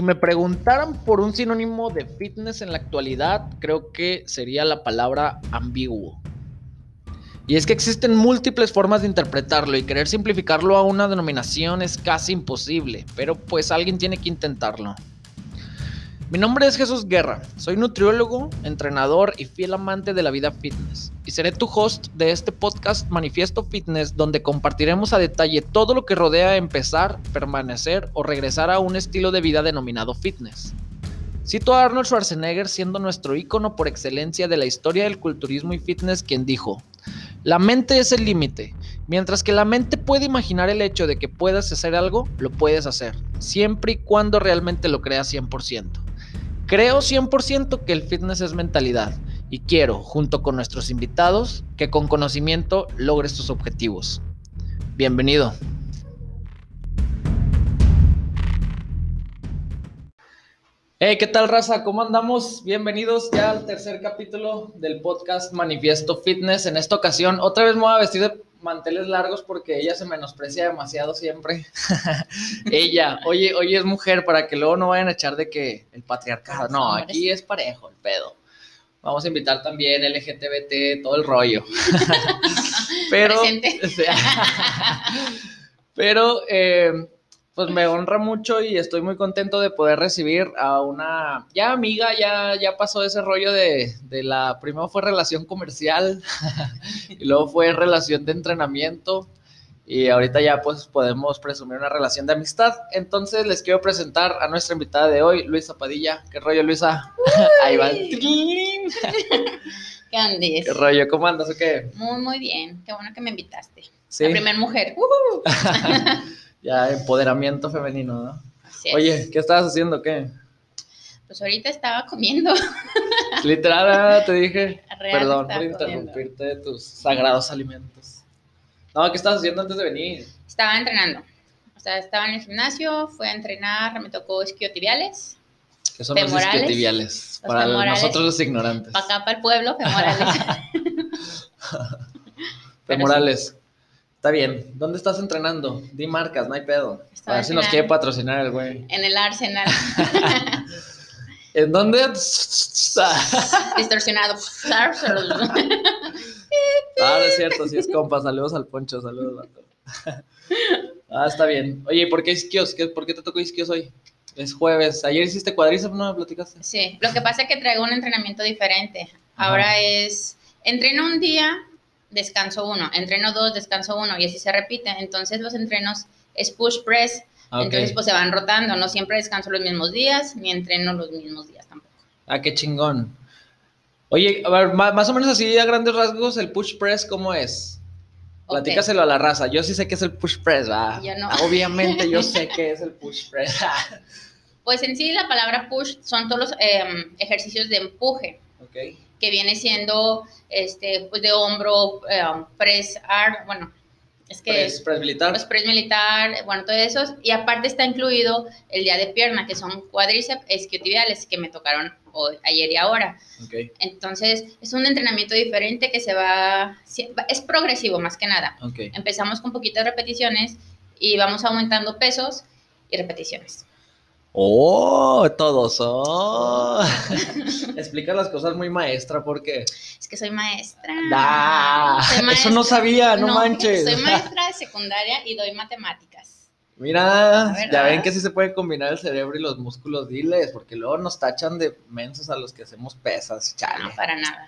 Si me preguntaran por un sinónimo de fitness en la actualidad, creo que sería la palabra ambiguo. Y es que existen múltiples formas de interpretarlo y querer simplificarlo a una denominación es casi imposible, pero pues alguien tiene que intentarlo. Mi nombre es Jesús Guerra, soy nutriólogo, entrenador y fiel amante de la vida fitness. Y seré tu host de este podcast Manifiesto Fitness, donde compartiremos a detalle todo lo que rodea empezar, permanecer o regresar a un estilo de vida denominado fitness. Cito a Arnold Schwarzenegger siendo nuestro ícono por excelencia de la historia del culturismo y fitness, quien dijo, la mente es el límite. Mientras que la mente puede imaginar el hecho de que puedas hacer algo, lo puedes hacer, siempre y cuando realmente lo creas 100%. Creo 100% que el fitness es mentalidad y quiero, junto con nuestros invitados, que con conocimiento logres tus objetivos. Bienvenido. Hey, ¿qué tal, raza? ¿Cómo andamos? Bienvenidos ya al tercer capítulo del podcast Manifiesto Fitness. En esta ocasión, otra vez me voy a vestir de manteles largos porque ella se menosprecia demasiado siempre. ella, oye, oye es mujer para que luego no vayan a echar de que el patriarcado. No, aquí es parejo el pedo. Vamos a invitar también LGTBT, todo el rollo. pero, pero eh, pues me honra mucho y estoy muy contento de poder recibir a una ya amiga, ya, ya pasó ese rollo de, de la, primero fue relación comercial y luego fue relación de entrenamiento y ahorita ya pues podemos presumir una relación de amistad. Entonces les quiero presentar a nuestra invitada de hoy, Luisa Padilla. ¿Qué rollo, Luisa? Ahí va. ¿Qué andes? ¿Qué rollo? ¿Cómo andas o qué? Muy, muy bien. Qué bueno que me invitaste. ¿Sí? La primera mujer. Ya empoderamiento femenino, ¿no? Oye, ¿qué estabas haciendo? ¿Qué? Pues ahorita estaba comiendo. Literal, ah, te dije. Perdón por interrumpirte de tus sagrados alimentos. No, ¿qué estabas haciendo antes de venir? Estaba entrenando. O sea, estaba en el gimnasio, fui a entrenar, me tocó isquiotibiales. ¿Qué son los isquiotibiales? Para nosotros los ignorantes. Para acá, para el pueblo, femorales. femorales. Está bien. ¿Dónde estás entrenando? Di marcas, no hay pedo. a ver si nos quiere patrocinar el güey. En el Arsenal. ¿En dónde? Distorsionado. ah, es cierto, sí es compa. Saludos al Poncho, saludos, ah, está bien. Oye, ¿por qué isquios? ¿Por qué te tocó isquios hoy? Es jueves. Ayer hiciste cuadríceps, ¿no me platicaste? Sí, lo que pasa es que traigo un entrenamiento diferente. Ahora es, entreno un día descanso uno, entreno dos, descanso uno y así se repite. Entonces los entrenos es push press, ah, entonces pues se van rotando, no siempre descanso los mismos días ni entreno los mismos días tampoco. Ah, qué chingón. Oye, a ver, más o menos así a grandes rasgos, el push press, ¿cómo es? Platícaselo a la raza. Yo sí sé qué es el push press, ¿va? Yo no. Obviamente yo sé qué es el push press. pues en sí la palabra push son todos los em, ejercicios de empuje. Ok que viene siendo este, pues de hombro, eh, press art, bueno, es que... Press, press militar. Pues press militar, bueno, todo eso. Y aparte está incluido el día de pierna, que son cuádriceps isquiotibiales, que me tocaron hoy, ayer y ahora. Okay. Entonces, es un entrenamiento diferente que se va... Es progresivo, más que nada. Okay. Empezamos con poquitas repeticiones y vamos aumentando pesos y repeticiones. Oh, todos. Oh. Explica las cosas muy maestra, porque. Es que soy maestra. Eso no sabía, no, manches. Soy maestra de secundaria y doy matemáticas. Mira, ya ven que sí se puede combinar el cerebro y los músculos, diles, porque luego nos tachan de mensos a los que hacemos pesas, chale. No, para nada.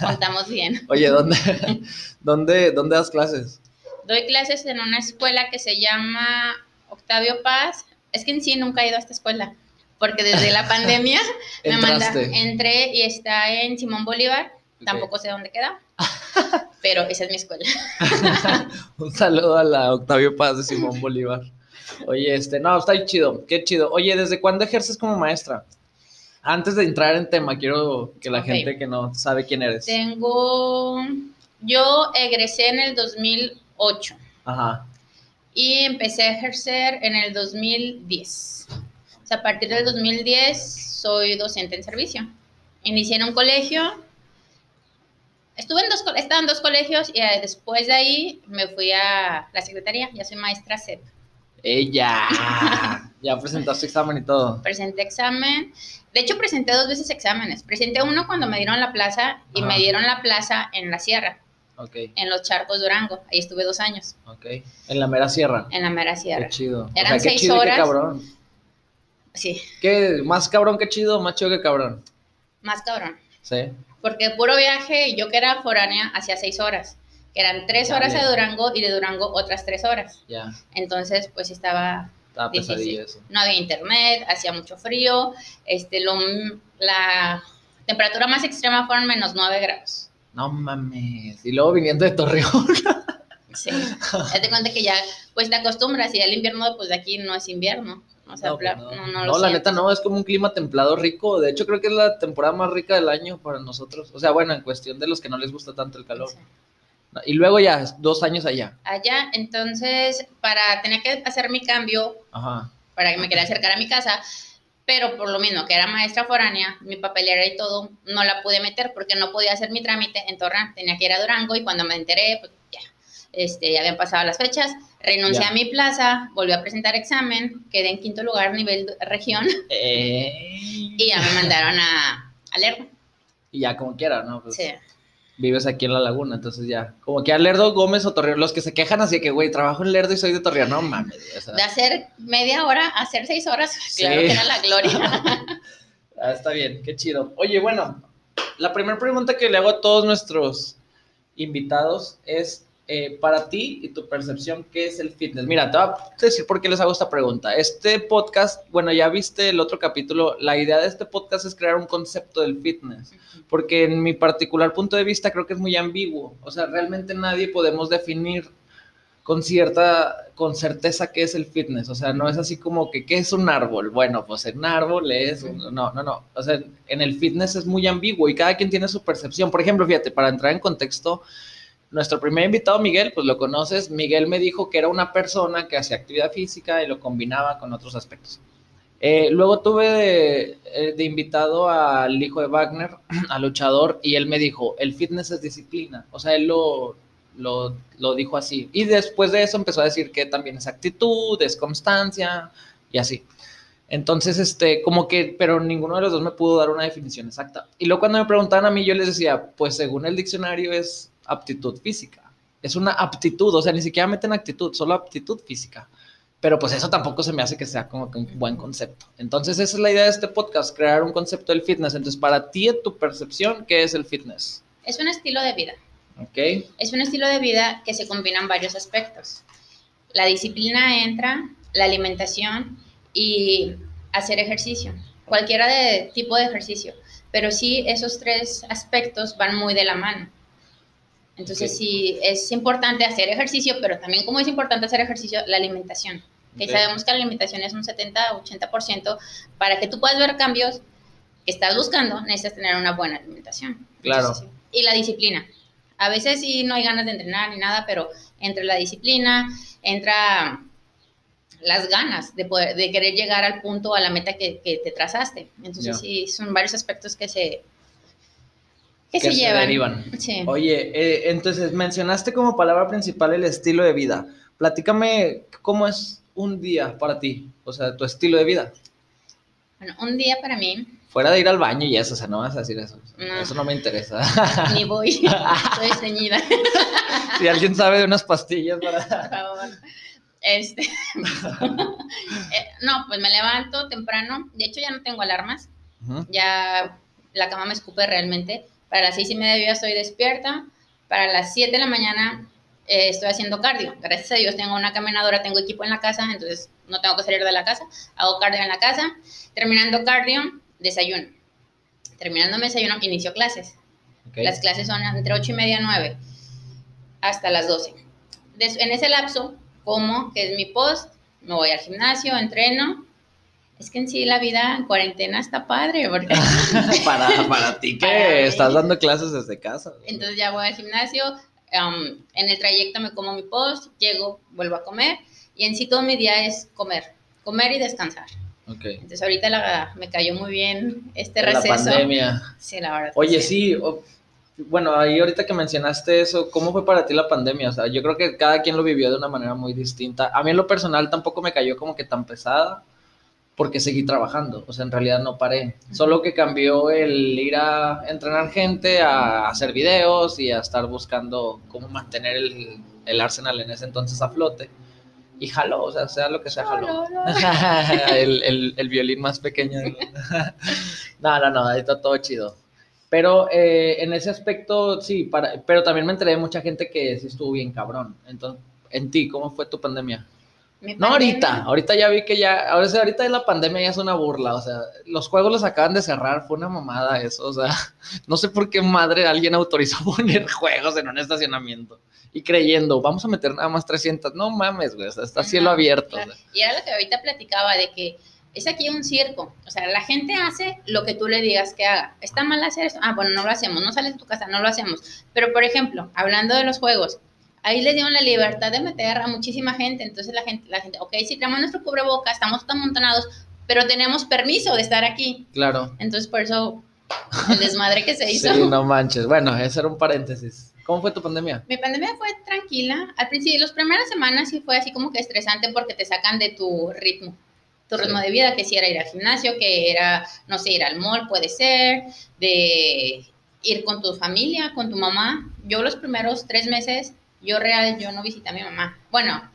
Contamos bien. Oye, ¿dónde, dónde, ¿dónde das clases? Doy clases en una escuela que se llama Octavio Paz es que en sí nunca he ido a esta escuela, porque desde la pandemia me manda, entré y está en Simón Bolívar, tampoco sé dónde queda, pero esa es mi escuela. Un saludo a la Octavio Paz de Simón Bolívar. Oye, este, no, está chido, qué chido. Oye, ¿desde cuándo ejerces como maestra? Antes de entrar en tema, quiero que la gente que no sabe quién eres. Tengo, yo egresé en el 2008. Ajá y empecé a ejercer en el 2010. O sea, a partir del 2010 soy docente en servicio. Inicié en un colegio, estuve en dos, estaba en dos colegios y eh, después de ahí me fui a la secretaría, ya soy maestra CEP. Ella. Ya presentaste examen y todo. Presenté examen. De hecho, presenté dos veces exámenes. Presenté uno cuando me dieron la plaza y Ajá. me dieron la plaza en la sierra, En los charcos Durango. Ahí estuve dos años, ok. En la mera sierra. en la mera Qué sierra. chido. Eran qué seis chido y horas. Qué cabrón. Sí, ¿Qué? Más cabrón que chido, más chido que cabrón. más cabrón. Sí. Porque puro viaje, yo que era foránea, hacía seis horas. Que eran tres Ya, horas bien. a Durango y de Durango otras tres horas. Ya. Entonces, pues estaba Estaba pesadillo eso. No había internet, hacía mucho frío. Este, lo, la temperatura más extrema fueron menos 9 grados. No mames. Y luego viniendo de Torreón. Sí. Date cuenta que ya, pues te acostumbras y el invierno, pues de aquí no es invierno. O sea, No, pues no. no, no No, lo la neta no, es como un clima templado rico. De hecho, creo que es la temporada más rica del año para nosotros. O sea, bueno, en cuestión de los que no les gusta tanto el calor. Sí. Y luego ya, dos años allá. Allá, entonces, para tener que hacer mi cambio, Ajá. para que me quería acercar a mi casa, pero por lo mismo que era maestra foránea, mi papelera y todo, no la pude meter porque no podía hacer mi trámite en Torreón, tenía que ir a Durango y cuando me enteré, pues ya, este, ya habían pasado las fechas, renuncié Ya. a mi plaza, volví a presentar examen, quedé en quinto lugar nivel región Eh, y ya me mandaron a, a. Y ya, como quiera, ¿no? Pues, Sí. Vives aquí en la laguna, entonces ya. Como que a Lerdo, Gómez o Torreón, los que se quejan así que, güey, trabajo en Lerdo y soy de Torreón. No mames, o sea, De hacer media hora a hacer seis horas, Sí. claro que era la gloria. ah, está bien, qué chido. Oye, bueno, la primera pregunta que le hago a todos nuestros invitados es, eh, para ti y tu percepción, ¿qué es el fitness? Mira, te voy a decir por qué les hago esta pregunta. Este podcast, bueno, ya viste el otro capítulo, la idea de este podcast es crear un concepto del fitness. porque en mi particular punto de vista creo que es muy ambiguo. O sea, realmente nadie podemos definir con cierta, con certeza qué es el fitness. O sea, no es así como que, ¿qué es un árbol? Bueno, pues un árbol es, no, no, no. O sea, en el fitness es muy ambiguo y cada quien tiene su percepción. Por ejemplo, fíjate, para entrar en contexto, nuestro primer invitado, Miguel, pues lo conoces. Miguel me dijo que era una persona que hacía actividad física y lo combinaba con otros aspectos. Eh, luego tuve de, eh, de invitado al hijo de Wagner, al luchador, y él me dijo, el fitness es disciplina. O sea, él lo, lo, lo dijo así. Y después de eso empezó a decir que también es actitud, es constancia y así. Entonces, este, como que, pero ninguno de los dos me pudo dar una definición exacta. Y luego cuando me preguntaban a mí, yo les decía, pues según el diccionario es aptitud física. Es una aptitud, o sea, ni siquiera meten actitud, solo aptitud física. Pero pues eso tampoco se me hace que sea como que un buen concepto. Entonces esa es la idea de este podcast, crear un concepto del fitness. Entonces para ti, tu percepción, ¿qué es el fitness? Es un estilo de vida. ¿Ok? Es un estilo de vida que se combinan varios aspectos. La disciplina entra, la alimentación y hacer ejercicio, cualquiera de tipo de ejercicio, pero sí esos tres aspectos van muy de la mano. Entonces Ok. sí es importante hacer ejercicio, pero también como es importante hacer ejercicio, la alimentación. Que sabemos que la alimentación es un 70-80% para que tú puedas ver cambios que estás buscando, necesitas tener una buena alimentación. Claro. Entonces, sí. y la disciplina. A veces sí no hay ganas de entrenar ni nada, pero entre la disciplina, entra las ganas de, poder, de querer llegar al punto, a la meta que, que te trazaste. Entonces Ya. sí, son varios aspectos que se, que Que se derivan. Sí. Oye, eh, entonces mencionaste como palabra principal el estilo de vida. Platícame cómo es un día para ti, o sea, tu estilo de vida. Bueno, un día para mí, Fuera de ir al baño y eso, o sea, no vas a decir eso. No. Eso no me interesa. ni voy, estoy ceñida, si alguien sabe de unas pastillas por para... favor. Este, eh, no, pues me levanto temprano. De hecho, ya no tengo alarmas. Ya la cama me escupe realmente. Para las seis y media yo ya estoy despierta. Para las siete de la mañana eh, estoy haciendo cardio. Gracias a Dios tengo una caminadora, tengo equipo en la casa, entonces no tengo que salir de la casa. Hago cardio en la casa. Terminando cardio, desayuno. Terminando mi desayuno, inicio clases. Las clases son entre ocho y media, nueve, hasta las 12. Des- en ese lapso, como, que es mi post, me voy al gimnasio, entreno. Es que en sí la vida en cuarentena está padre, porque para, para ti que estás dando clases desde casa. entonces ya voy al gimnasio, um, en el trayecto me como mi post, llego, vuelvo a comer, y en sí todo mi día es comer, comer y descansar. Ok. Entonces ahorita la- me cayó muy bien este La receso. pandemia. Sí, la verdad. Oye, sí, o- bueno, ahí ahorita que mencionaste eso, ¿cómo fue para ti la pandemia? O sea, yo creo que cada quien lo vivió de una manera muy distinta. A mí en lo personal tampoco me cayó como que tan pesada, porque seguí trabajando, o sea, en realidad no paré, solo que cambió el ir a entrenar gente, a hacer videos y a estar buscando cómo mantener el, el Arsenal en ese entonces a flote. Y jaló, o sea, sea lo que sea, jaló. el, el, el, violín más pequeño. no, no, no, ahí está todo chido. Pero eh, en ese aspecto, sí, para, pero también me enteré de mucha gente que sí estuvo bien cabrón. Entonces, en ti, ¿cómo fue tu pandemia? No ahorita, ahorita ya vi que ya, ahora sí, ahorita la pandemia ya es una burla, o sea, los juegos los acaban de cerrar, fue una mamada eso, o sea, no sé por qué madre alguien autorizó poner juegos en un estacionamiento y creyendo, vamos a meter nada más 300, no mames, güey, o sea, está cielo abierto. Y era lo que ahorita platicaba de que es aquí un circo, o sea, la gente hace lo que tú le digas que haga. ¿Está mal hacer eso? Ah, bueno, no lo hacemos, no sales de tu casa, no lo hacemos. Pero, por ejemplo, hablando de los juegos, ahí les dieron la libertad de meter a muchísima gente, entonces la gente, la gente, ok, si tenemos nuestro cubreboca, estamos tan montonados, pero tenemos permiso de estar aquí. Claro. Entonces por eso el desmadre que se hizo. sí, no manches. Bueno, ese era un paréntesis. ¿Cómo fue tu pandemia? Mi pandemia fue tranquila. Al principio, las primeras semanas sí fue así como que estresante porque te sacan de tu ritmo, tu ritmo de vida, que si era ir al gimnasio, que era, no sé, ir al mall, puede ser, de ir con tu familia, con tu mamá. Yo los primeros tres meses yo real, yo no visité a mi mamá. Bueno,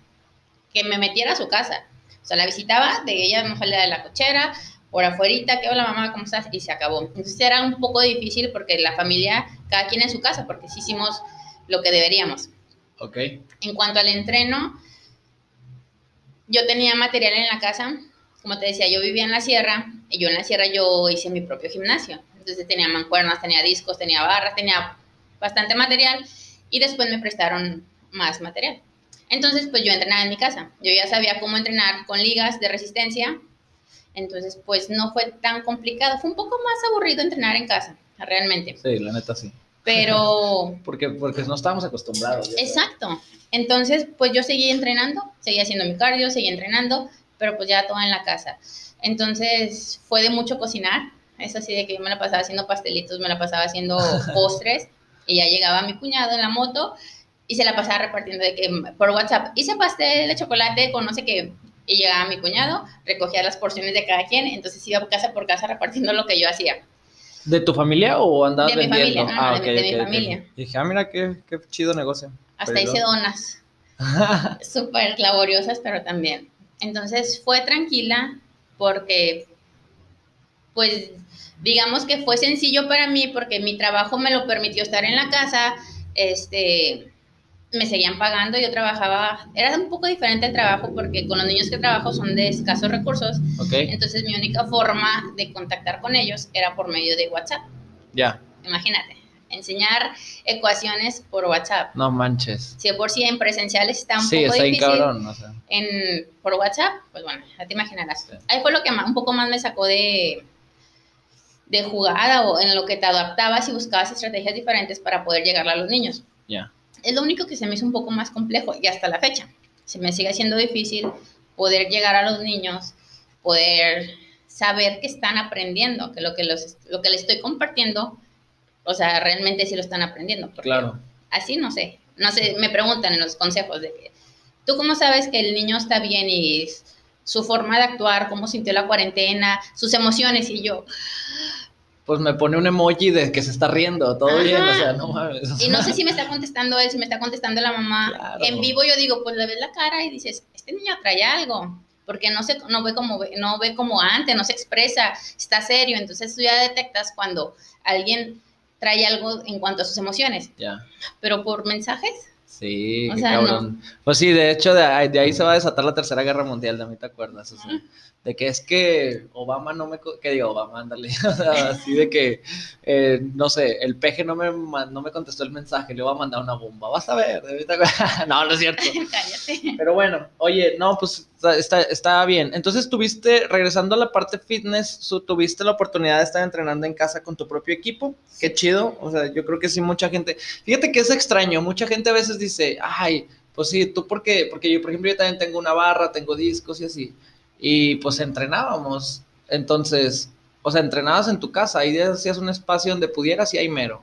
que me metiera a su casa. O sea, la visitaba, de ella me salía de la cochera, por afuerita, que hola mamá, ¿cómo estás? Y se acabó. Entonces era un poco difícil porque la familia, cada quien en su casa, porque sí hicimos lo que deberíamos. Ok. En cuanto al entreno, yo tenía material en la casa. Como te decía, yo vivía en la sierra y yo en la sierra yo hice mi propio gimnasio. Entonces tenía mancuernas, tenía discos, tenía barras, tenía bastante material y después me prestaron más material. Entonces, pues yo entrenaba en mi casa. Yo ya sabía cómo entrenar con ligas de resistencia. Entonces, pues no fue tan complicado. Fue un poco más aburrido entrenar en casa, realmente. Sí, la neta sí. Pero... porque, porque no estábamos acostumbrados. Exacto. Entonces, pues yo seguí entrenando, seguí haciendo mi cardio, seguí entrenando, pero pues ya todo en la casa. Entonces, fue de mucho cocinar. Es así de que yo me la pasaba haciendo pastelitos, me la pasaba haciendo postres y ya llegaba mi cuñado en la moto y se la pasaba repartiendo de que por WhatsApp hice pastel de chocolate con no sé qué. Y llegaba mi cuñado, recogía las porciones de cada quien, entonces iba casa por casa repartiendo lo que yo hacía. ¿De tu familia o andabas de vendiendo? Mi familia, ah, de, mi familia. Y dije, ah, mira qué, qué chido negocio. Hasta hice donas. Súper laboriosas, pero también. Entonces fue tranquila porque, pues, digamos que fue sencillo para mí porque mi trabajo me lo permitió estar en la casa, este, me seguían pagando, yo trabajaba, era un poco diferente el trabajo porque con los niños que trabajo son de escasos recursos, entonces mi única forma de contactar con ellos era por medio de WhatsApp. Ya. Imagínate, enseñar ecuaciones por WhatsApp. No manches. Si por sí en presenciales está un sí, poco está difícil. cabrón, o sea. en, por WhatsApp, pues bueno, ya te imaginarás. Ahí fue lo que un poco más me sacó de de jugada o en lo que te adaptabas y buscabas estrategias diferentes para poder llegar a los niños. Ya. Es lo único que se me hizo un poco más complejo y hasta la fecha. Se me sigue haciendo difícil poder llegar a los niños, poder saber que están aprendiendo, que lo que, los, lo que les estoy compartiendo, o sea, realmente sí lo están aprendiendo. Claro. Así no sé, no sé, me preguntan en los consejos de que, ¿tú cómo sabes que el niño está bien y su forma de actuar, cómo sintió la cuarentena, sus emociones? Y yo, pues me pone un emoji de que se está riendo, todo bien, o sea, no mames. Y no sé si me está contestando él, si me está contestando la mamá. En vivo yo digo, pues le ves la cara y dices, este niño trae algo, porque no se no ve como no ve como antes, no se expresa, está serio, entonces tú ya detectas cuando alguien trae algo en cuanto a sus emociones. Ya. Pero por mensajes Sí, cabrón. Pues sí, de hecho, de ahí, de ahí, se va a desatar la Tercera Guerra Mundial, de mí te acuerdas. O sea, de que es que Obama no me, que digo, Obama, ándale, así de que, eh, no sé, el peje no me, no me contestó el mensaje, le voy a mandar una bomba, vas a ver, no, no es cierto. Cállate. Pero bueno, oye, no, pues está, está bien. Entonces tuviste, regresando a la parte fitness, tuviste la oportunidad de estar entrenando en casa con tu propio equipo, qué chido, o sea, yo creo que sí, mucha gente, fíjate que es extraño, mucha gente a veces dice, ay, pues sí, tú porque, porque yo, por ejemplo, yo también tengo una barra, tengo discos y así. Y pues entrenábamos. Entonces, o sea, entrenabas en tu casa, ahí hacías un espacio donde pudieras y hay mero.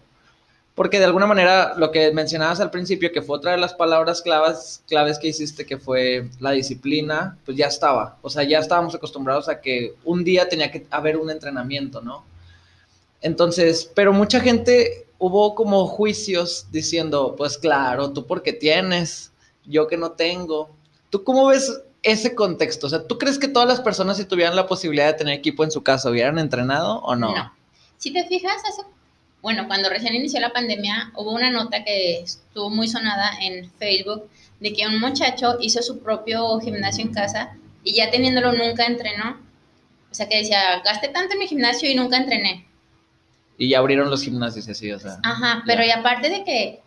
Porque de alguna manera lo que mencionabas al principio, que fue otra de las palabras claves, claves que hiciste, que fue la disciplina, pues ya estaba. O sea, ya estábamos acostumbrados a que un día tenía que haber un entrenamiento, ¿no? Entonces, pero mucha gente hubo como juicios diciendo, pues claro, tú porque tienes, yo que no tengo. ¿Tú cómo ves ese contexto? O sea, ¿tú crees que todas las personas si tuvieran la posibilidad de tener equipo en su casa hubieran entrenado o no? Si te fijas, hace bueno, cuando recién inició la pandemia, hubo una nota que estuvo muy sonada en Facebook de que un muchacho hizo su propio gimnasio en casa y ya teniéndolo nunca entrenó. O sea, que decía, gasté tanto en mi gimnasio y nunca entrené. Y ya abrieron los gimnasios así, o sea. Ajá, pero y aparte de que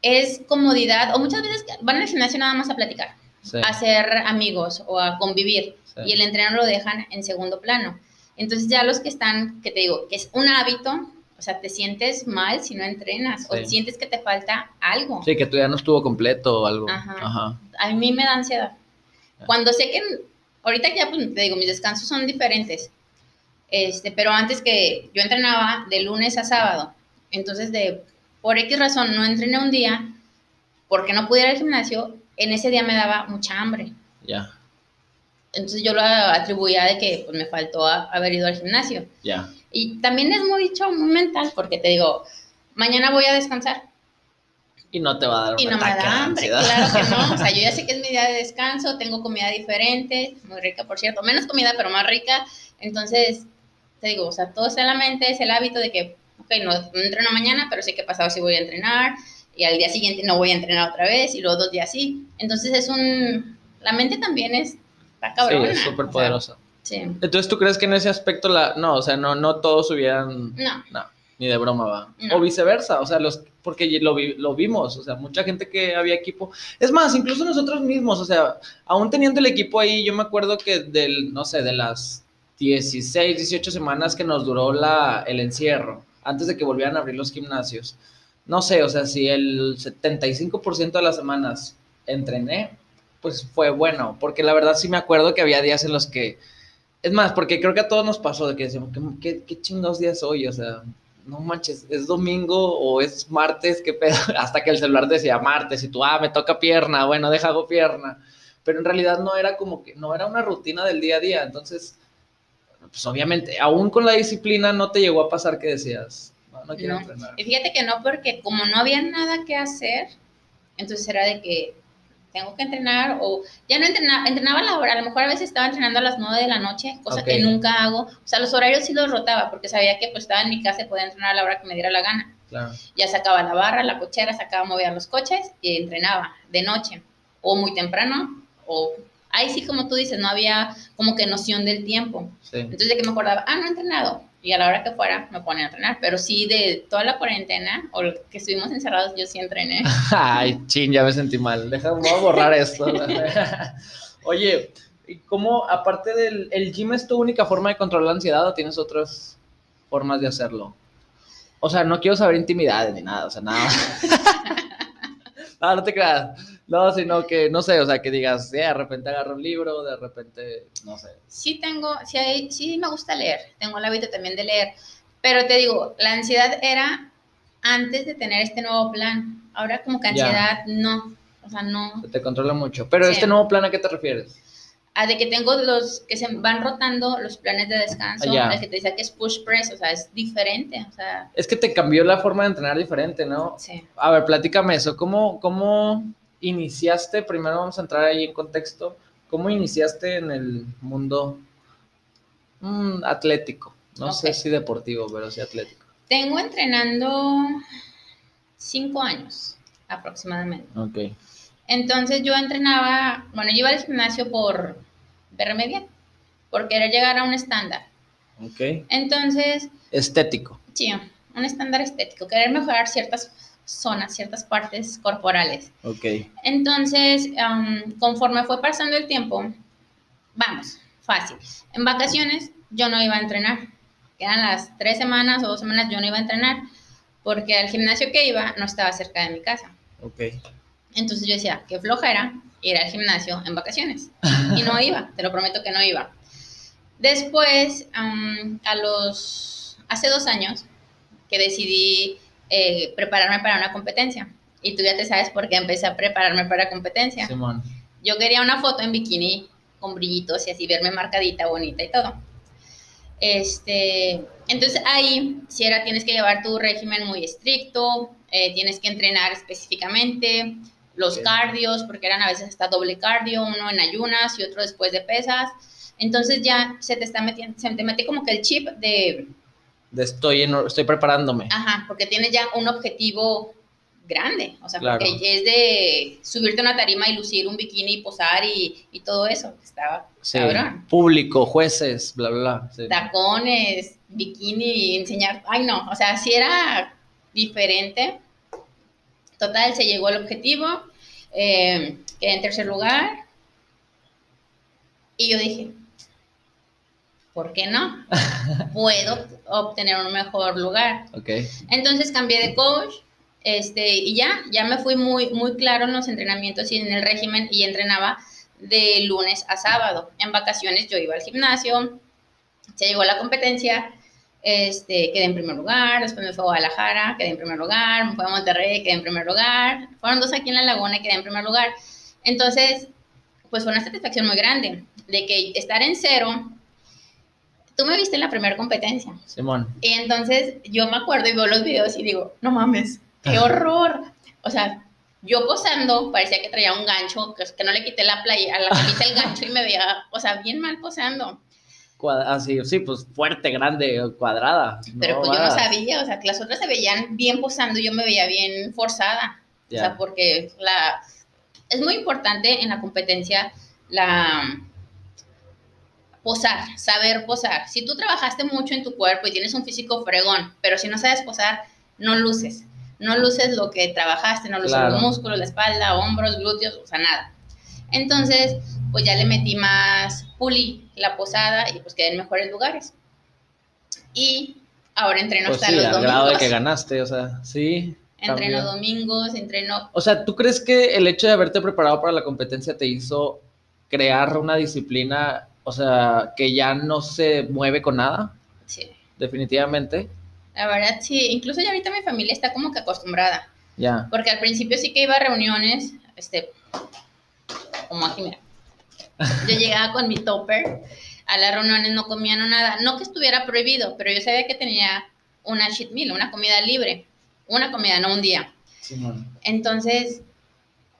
es comodidad, o muchas veces van al gimnasio nada más a platicar, a hacer amigos o a convivir, y el entrenador lo dejan en segundo plano. Entonces ya los que están, que te digo, que es un hábito, o sea, te sientes mal si no entrenas o sientes que te falta algo. Sí, que tu día no estuvo completo o algo. Ajá. A mí me da ansiedad. Cuando sé que, ahorita ya pues, te digo, mis descansos son diferentes, este, pero antes que yo entrenaba de lunes a sábado, entonces de, por X razón no entrené un día porque no pude ir al gimnasio, en ese día me daba mucha hambre. Ya. Entonces yo lo atribuía de que pues, me faltó haber ido al gimnasio. Ya. Y también es muy dicho, muy mental, porque te digo, mañana voy a descansar. Y no te va a dar Y no me da hambre, claro que no. O sea, yo ya sé que es mi día de descanso, tengo comida diferente, muy rica, por cierto, menos comida, pero más rica. Entonces, te digo, o sea, todo está en la mente, es el hábito de que, ok, no, entreno mañana, pero sé que pasado sí voy a entrenar, y al día siguiente no voy a entrenar otra vez, y luego dos días sí. Entonces es un, la mente también es, está. Sí, es súper poderosa. Sí. Entonces, ¿tú crees que en ese aspecto la... No, o sea, no, no todos hubieran... No. No, ni de broma va. O viceversa, o sea, los... Porque lo, lo vimos, o sea, mucha gente que había equipo. Es más, incluso nosotros mismos, o sea, aún teniendo el equipo ahí, yo me acuerdo que del, no sé, de las 16, 18 semanas que nos duró la, el encierro, antes de que volvieran a abrir los gimnasios, no sé, o sea, si el 75% de las semanas entrené, pues fue bueno, porque la verdad sí me acuerdo que había días en los que es más, porque creo que a todos nos pasó de que decimos, ¿qué, qué, chingados días hoy? O sea, no manches, es domingo o es martes, qué pedo. Hasta que el celular decía martes y tú, ah, me toca pierna, bueno, deja hago pierna. Pero en realidad no era como que, no era una rutina del día a día. Entonces, pues obviamente, aún con la disciplina no te llegó a pasar que decías, no, no quiero entrenar. Y fíjate que no, porque como no había nada que hacer, entonces era de que tengo que entrenar o ya no entrenaba, entrenaba a la hora, a lo mejor a veces estaba entrenando a las 9 de la noche, cosa que nunca hago, o sea, los horarios sí los rotaba porque sabía que pues estaba en mi casa y podía entrenar a la hora que me diera la gana. Claro. Ya sacaba la barra, la cochera, sacaba mover los coches y entrenaba de noche o muy temprano o ahí sí como tú dices, no había como que noción del tiempo. Entonces de que me acordaba, ah, no he entrenado, y a la hora que fuera me ponen a entrenar, pero sí de toda la cuarentena o que estuvimos encerrados yo sí entrené. Ay, chin, ya me sentí mal, déjame borrar esto. Oye, ¿y cómo, aparte del el gym es tu única forma de controlar la ansiedad o tienes otras formas de hacerlo? O sea, no quiero saber intimidades ni nada, o sea, nada. no, no te creas. No, sino que, no sé, o sea, que digas, de repente agarro un libro, de repente, no sé. Sí tengo, sí, hay, sí me gusta leer, tengo el hábito también de leer, pero te digo, la ansiedad era antes de tener este nuevo plan, ahora como que ansiedad no, o sea, no. te controla mucho, pero este nuevo plan, ¿a qué te refieres? a de que tengo los que se van rotando los planes de descanso, el que te dice que es push press, o sea, es diferente, o sea. Es que te cambió la forma de entrenar diferente, ¿no? Sí. A ver, platícame eso, ¿cómo, cómo iniciaste, primero vamos a entrar ahí en contexto, ¿cómo iniciaste en el mundo mm, atlético? No sé si deportivo, pero sí atlético. Tengo entrenando cinco años aproximadamente. Ok. Entonces yo entrenaba, bueno, yo iba al gimnasio por verme bien, por querer llegar a un estándar. Ok. Entonces... Estético. Sí, un estándar estético, querer mejorar ciertas zonas, ciertas partes corporales. Ok. Entonces, conforme fue pasando el tiempo, vamos, fácil. En vacaciones yo no iba a entrenar. Quedan las tres semanas o dos semanas yo no iba a entrenar porque el gimnasio que iba no estaba cerca de mi casa. Ok. Entonces yo decía, qué flojera ir al gimnasio en vacaciones. Y no iba, te lo prometo que no iba. Después, a los, hace dos años, que decidí eh, prepararme para una competencia. Y tú ya te sabes por qué empecé a prepararme para competencia. Simón. Yo quería una foto en bikini con brillitos y así verme marcadita, bonita y todo. Este, entonces ahí, si era, tienes que llevar tu régimen muy estricto, eh, tienes que entrenar específicamente, los cardios, porque eran a veces hasta doble cardio, uno en ayunas y otro después de pesas. Entonces ya se te está metiendo, se te mete como que el chip de... De estoy, en, estoy preparándome. Ajá, porque tienes ya un objetivo grande, o sea, porque es de subirte a una tarima y lucir un bikini y posar y, y todo eso, estaba cabrón. Público, jueces, bla, bla, bla. Tacones, bikini, enseñar, ay no, o sea, si era diferente. Total, se llegó al objetivo, eh, quedé en tercer lugar y yo dije, ¿por qué no? Puedo obtener un mejor lugar. Okay. Entonces cambié de coach este, y ya, ya me fui muy, muy claro en los entrenamientos y en el régimen y entrenaba de lunes a sábado. En vacaciones yo iba al gimnasio, se llegó a la competencia, este, quedé en primer lugar, después me fui a Guadalajara, quedé en primer lugar, me fui a Monterrey, quedé en primer lugar, fueron dos aquí en La Laguna y quedé en primer lugar. Entonces, pues fue una satisfacción muy grande de que estar en cero, tú me viste en la primera competencia. Simón. Y entonces yo me acuerdo y veo los videos y digo, no mames, qué horror. O sea, yo posando, parecía que traía un gancho, que, no le quité la playa, a la camisa el gancho y me veía, o sea, bien mal posando. Así, sí, pues fuerte, grande, cuadrada. Pero pues yo no sabía, o sea, que las otras se veían bien posando y yo me veía bien forzada. O sea, porque la, es muy importante en la competencia la posar, saber posar. Si tú trabajaste mucho en tu cuerpo y tienes un físico fregón, pero si no sabes posar, no luces no luces lo que trabajaste, no luces los músculos, la espalda, hombros, glúteos, o sea, nada. Entonces, pues ya le metí más puli la posada y pues quedé en mejores lugares. Y ahora entreno pues hasta los domingos. grado de que ganaste, o sea, sí. Entreno domingos, entreno... O sea, ¿tú crees que el hecho de haberte preparado para la competencia te hizo crear una disciplina, o sea, que ya no se mueve con nada? Sí. Definitivamente. La verdad, sí. Incluso ya ahorita mi familia está como que acostumbrada. Ya. Porque al principio sí que iba a reuniones, este, como aquí, mira. Yo llegaba con mi topper a las reuniones, no comía nada. No que estuviera prohibido, pero yo sabía que tenía una cheat meal, una comida libre. Una comida, no un día. Sí, Entonces,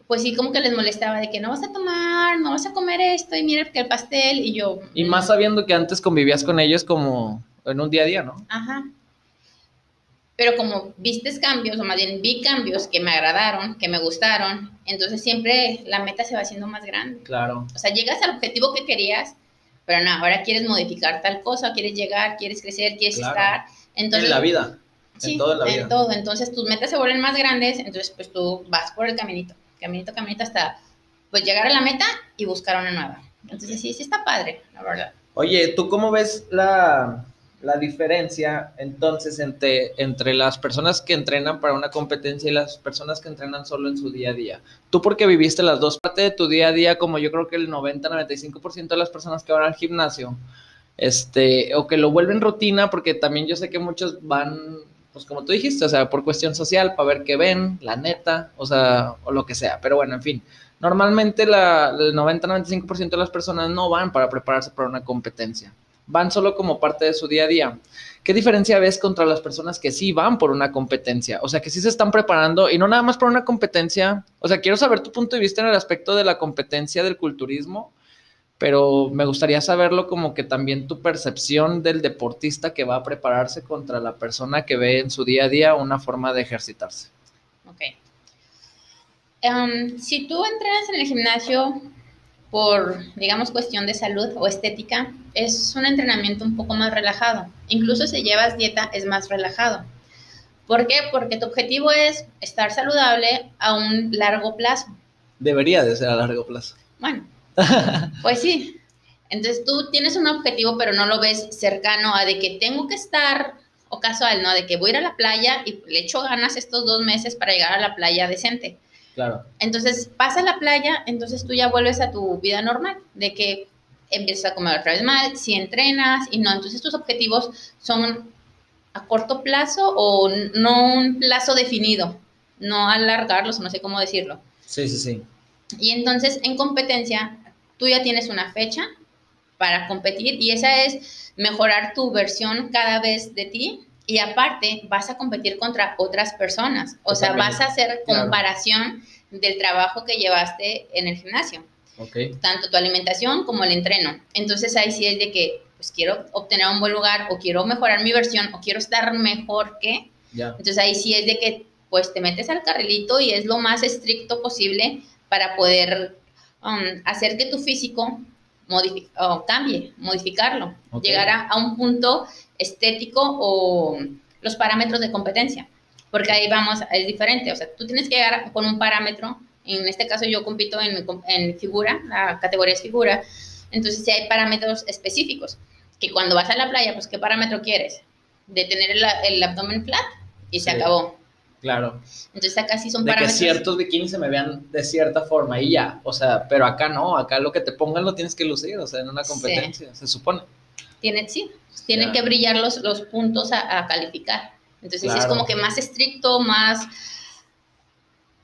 pues sí, como que les molestaba de que no vas a tomar, no vas a comer esto, y mira que el pastel, y yo... Y más sabiendo que antes convivías con ellos como en un día a día, ¿no? Ajá pero como vistes cambios, o más bien vi cambios que me agradaron, que me gustaron, entonces siempre la meta se va haciendo más grande. Claro. O sea, llegas al objetivo que querías, pero no, ahora quieres modificar tal cosa, quieres llegar, quieres crecer, quieres estar. Entonces, en la vida. Sí, en, todo la vida. en todo. Entonces tus metas se vuelven más grandes, entonces pues tú vas por el caminito, caminito, caminito hasta pues llegar a la meta y buscar una nueva. Entonces sí, sí está padre, la verdad. Oye, ¿tú cómo ves la, la diferencia entonces entre, entre las personas que entrenan para una competencia y las personas que entrenan solo en su día a día. Tú porque viviste las dos partes de tu día a día, como yo creo que el 90-95% de las personas que van al gimnasio, este, o que lo vuelven rutina, porque también yo sé que muchos van, pues como tú dijiste, o sea, por cuestión social, para ver qué ven, la neta, o sea, o lo que sea, pero bueno, en fin. Normalmente la, el 90-95% de las personas no van para prepararse para una competencia van solo como parte de su día a día. ¿Qué diferencia ves contra las personas que sí van por una competencia? O sea, que sí se están preparando y no nada más por una competencia. O sea, quiero saber tu punto de vista en el aspecto de la competencia del culturismo, pero me gustaría saberlo como que también tu percepción del deportista que va a prepararse contra la persona que ve en su día a día una forma de ejercitarse. Ok. Em, si tú entras en el gimnasio por, digamos, cuestión de salud o estética, es un entrenamiento un poco más relajado. Incluso si llevas dieta, es más relajado. ¿Por qué? Porque tu objetivo es estar saludable a un largo plazo. Debería de ser a largo plazo. Bueno, pues sí. Entonces tú tienes un objetivo, pero no lo ves cercano a de que tengo que estar, o casual, ¿no? De que voy a ir a la playa y le echo ganas estos dos meses para llegar a la playa decente. Claro. Entonces, pasa la playa, entonces tú ya vuelves a tu vida normal, de que empiezas a comer otra vez mal, si entrenas y no, entonces tus objetivos son a corto plazo o no un plazo definido, no alargarlos, no sé cómo decirlo. Sí, sí, sí. Y entonces en competencia tú ya tienes una fecha para competir y esa es mejorar tu versión cada vez de ti y aparte vas a competir contra otras personas, o sea, vas a hacer comparación del trabajo que llevaste en el gimnasio. Okay. Tanto tu alimentación como el entreno. Entonces ahí sí es de que pues quiero obtener un buen lugar o quiero mejorar mi versión o quiero estar mejor que. Entonces ahí sí es de que pues te metes al carrilito y es lo más estricto posible para poder um, hacer que tu físico o cambie, modificarlo, llegar a, un punto estético o los parámetros de competencia, porque ahí vamos, es diferente, o sea, tú tienes que llegar con un parámetro, en este caso yo compito en, en figura, la categoría es figura, entonces si hay parámetros específicos, que cuando vas a la playa, pues ¿qué parámetro quieres? De tener el, abdomen flat y se acabó. Claro. Entonces acá sí son de que ciertos bikinis se me vean de cierta forma y ya, o sea, pero acá no, acá lo que te pongan lo tienes que lucir, o sea, en una competencia, se supone. Tiene, sí, tienen que brillar los, los puntos a, calificar. Entonces es como que más estricto, más,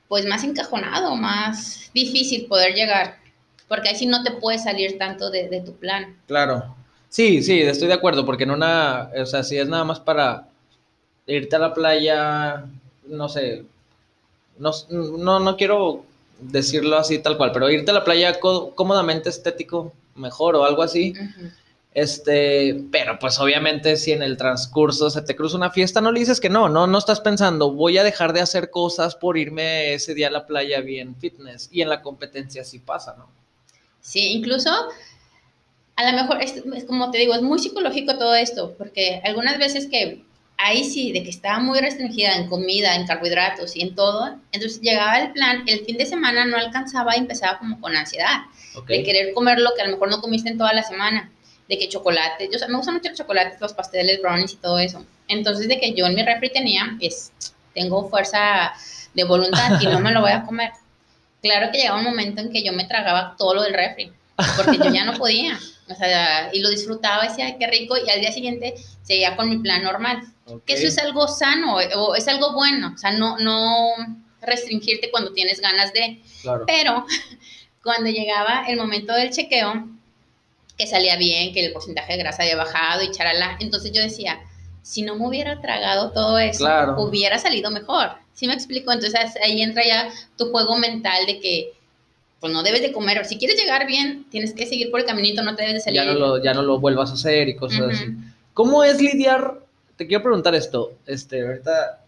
pues más encajonado, más difícil poder llegar, porque ahí sí no te puedes salir tanto de, de tu plan. Claro. Sí, sí, estoy de acuerdo, porque en una, o sea, si es nada más para irte a la playa, no sé, no, no, no quiero decirlo así tal cual, pero irte a la playa cómodamente estético, mejor o algo así. Este, pero pues obviamente si en el transcurso se te cruza una fiesta, no le dices que no, no, no estás pensando, voy a dejar de hacer cosas por irme ese día a la playa bien fitness. Y en la competencia sí pasa, ¿no? Sí, incluso a lo mejor, es, como te digo, es muy psicológico todo esto, porque algunas veces que ahí sí, de que estaba muy restringida en comida, en carbohidratos y en todo, entonces llegaba el plan, el fin de semana no alcanzaba y empezaba como con ansiedad, de querer comer lo que a lo mejor no comiste en toda la semana, de que chocolate, yo me gustan mucho los chocolates, los pasteles, brownies y todo eso, entonces de que yo en mi refri tenía, es, tengo fuerza de voluntad y no me lo voy a comer. Claro que llegaba un momento en que yo me tragaba todo lo del refri, porque yo ya no podía. O sea, y lo disfrutaba, decía, qué rico, y al día siguiente seguía con mi plan normal. Que eso es algo sano, o es algo bueno, o sea, no, no restringirte cuando tienes ganas de. Pero cuando llegaba el momento del chequeo, que salía bien, que el porcentaje de grasa había bajado y charala, entonces yo decía, si no me hubiera tragado todo eso, hubiera salido mejor. ¿Sí me explico? Entonces ahí entra ya tu juego mental de que pues no debes de comer. Si quieres llegar bien, tienes que seguir por el caminito, no te debes de salir. Ya no lo, ya no lo vuelvas a hacer y cosas así. ¿Cómo es lidiar? Te quiero preguntar esto, este, ahorita,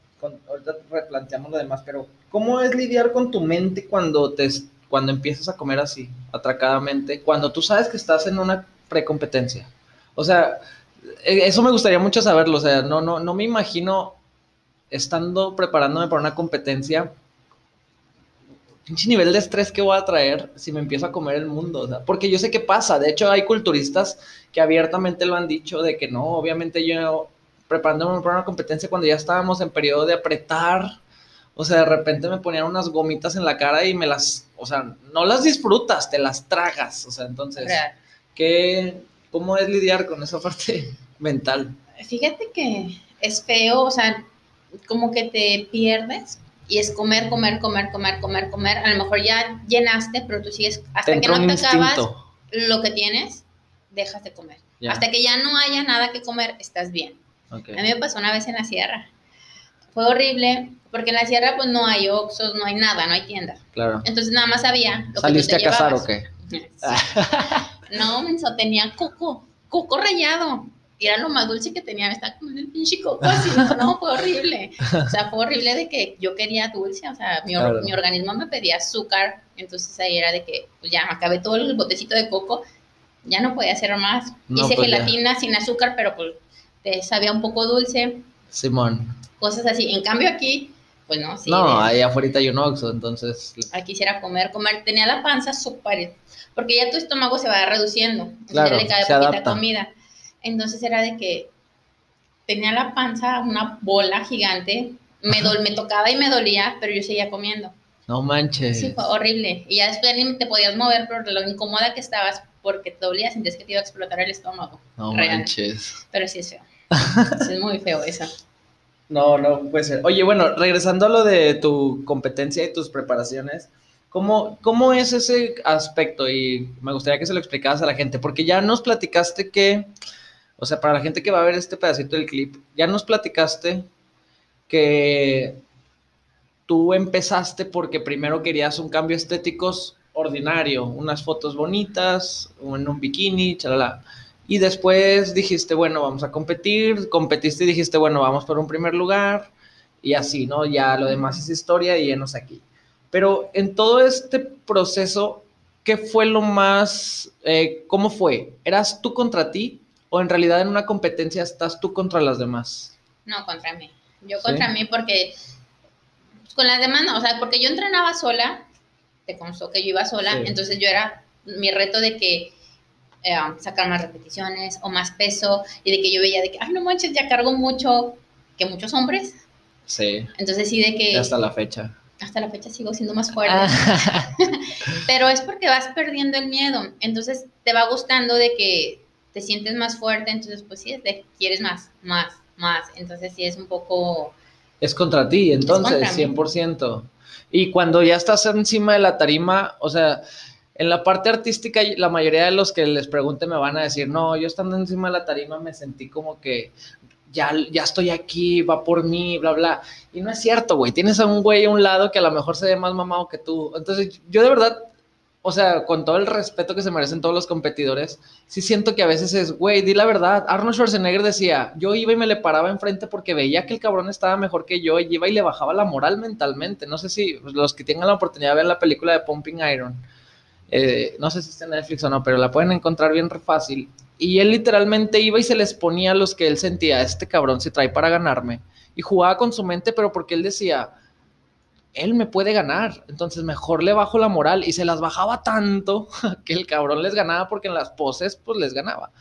ahorita replanteamos lo demás, pero ¿cómo es lidiar con tu mente cuando te cuando empiezas a comer así, atracadamente, cuando tú sabes que estás en una precompetencia? O sea, e, eso me gustaría mucho saberlo, o sea, no, no, no me imagino estando preparándome para una competencia pinche nivel de estrés que voy a traer si me empiezo a comer el mundo, o sea, porque yo sé qué pasa, de hecho hay culturistas que abiertamente lo han dicho de que no, obviamente yo preparándome para una competencia cuando ya estábamos en periodo de apretar, o sea, de repente me ponían unas gomitas en la cara y me las, o sea, no las disfrutas, te las tragas, o sea, entonces, ¿qué, ¿cómo es lidiar con esa parte mental? Fíjate que es feo, o sea, como que te pierdes y es comer, comer, comer, comer, comer, comer. A lo mejor ya llenaste, pero tú sigues, hasta que no te acabas lo que tienes, dejas de comer. Hasta que ya no haya nada que comer, estás bien. A mí me pasó una vez en la sierra. Fue horrible, porque en la sierra pues no hay oxos, no hay nada, no hay tienda. Claro. Entonces nada más había lo ¿Saliste que tú te a cazar o qué? no, menso, tenía coco, coco rallado y era lo más dulce que tenía, me estaba comiendo el pinche coco así, no, fue horrible, o sea, fue horrible de que yo quería dulce, o sea, mi, mi organismo me pedía azúcar, entonces ahí era de que, pues ya, me acabé todo el botecito de coco, ya no podía hacer más, hice pues gelatina sin azúcar, pero pues te sabía un poco dulce. Simón. Cosas así, en cambio aquí, pues no, sí. No, ahí afuera hay un oxo, entonces. Aquí quisiera comer, comer, tenía la panza súper, porque ya tu estómago se va reduciendo, claro, le cae poquita comida. Entonces era de que tenía la panza una bola gigante, me, me tocaba y me dolía, pero yo seguía comiendo. No manches. Sí, fue horrible. Y ya después ni te podías mover por lo incómoda que estabas porque te dolía, sentías que te iba a explotar el estómago. No manches. Pero sí es feo. Es muy feo eso. No, no puede ser. Oye, bueno, regresando a lo de tu competencia y tus preparaciones, ¿cómo, cómo es ese aspecto? Y me gustaría que se lo explicaras a la gente, porque ya nos platicaste que, o sea, para la gente que va a ver este pedacito del clip, ya nos platicaste que tú empezaste porque primero querías un cambio estético ordinario, unas fotos bonitas, en un bikini, chalala. Y después dijiste, bueno, vamos a competir, competiste y dijiste, bueno, vamos por un primer lugar y así, ¿no? Ya lo demás es historia y llenos aquí. Pero en todo este proceso, ¿qué fue lo más, eh, cómo fue? ¿Eras tú contra ti o en realidad en una competencia estás tú contra las demás? No, contra mí. Yo contra mí porque con las demás no, o sea, porque yo entrenaba sola, te constó que yo iba sola, entonces yo era mi reto de que eh, sacar más repeticiones o más peso y de que yo veía de que, ay, no manches, ya cargo mucho, que muchos hombres. Sí. Entonces sí de que... Hasta la fecha. Hasta la fecha sigo siendo más fuerte. Pero es porque vas perdiendo el miedo. Entonces te va gustando de que te sientes más fuerte. Entonces pues sí, de, quieres más, más, más. Entonces sí es un poco... Es contra ti, entonces, 100%. Y cuando ya estás encima de la tarima, o sea, en la parte artística, la mayoría de los que les pregunte me van a decir, no, yo estando encima de la tarima me sentí como que ya, ya estoy aquí, va por mí, bla, bla. Y no es cierto, güey. Tienes a un güey a un lado que a lo mejor se ve más mamado que tú. Entonces, yo de verdad, o sea, con todo el respeto que se merecen todos los competidores, sí siento que a veces es, güey, di la verdad. Arnold Schwarzenegger decía, yo iba y me le paraba enfrente porque veía que el cabrón estaba mejor que yo y iba y le bajaba la moral mentalmente. No sé si los que tengan la oportunidad de ver la película de Pumping Iron eh, no sé si está en Netflix o no, pero la pueden encontrar bien fácil. Y él literalmente iba y se les ponía los que él sentía, este cabrón se trae para ganarme. Y jugaba con su mente, pero porque él decía, él me puede ganar, entonces mejor le bajo la moral. Y se las bajaba tanto que el cabrón les ganaba porque en las poses, pues les ganaba.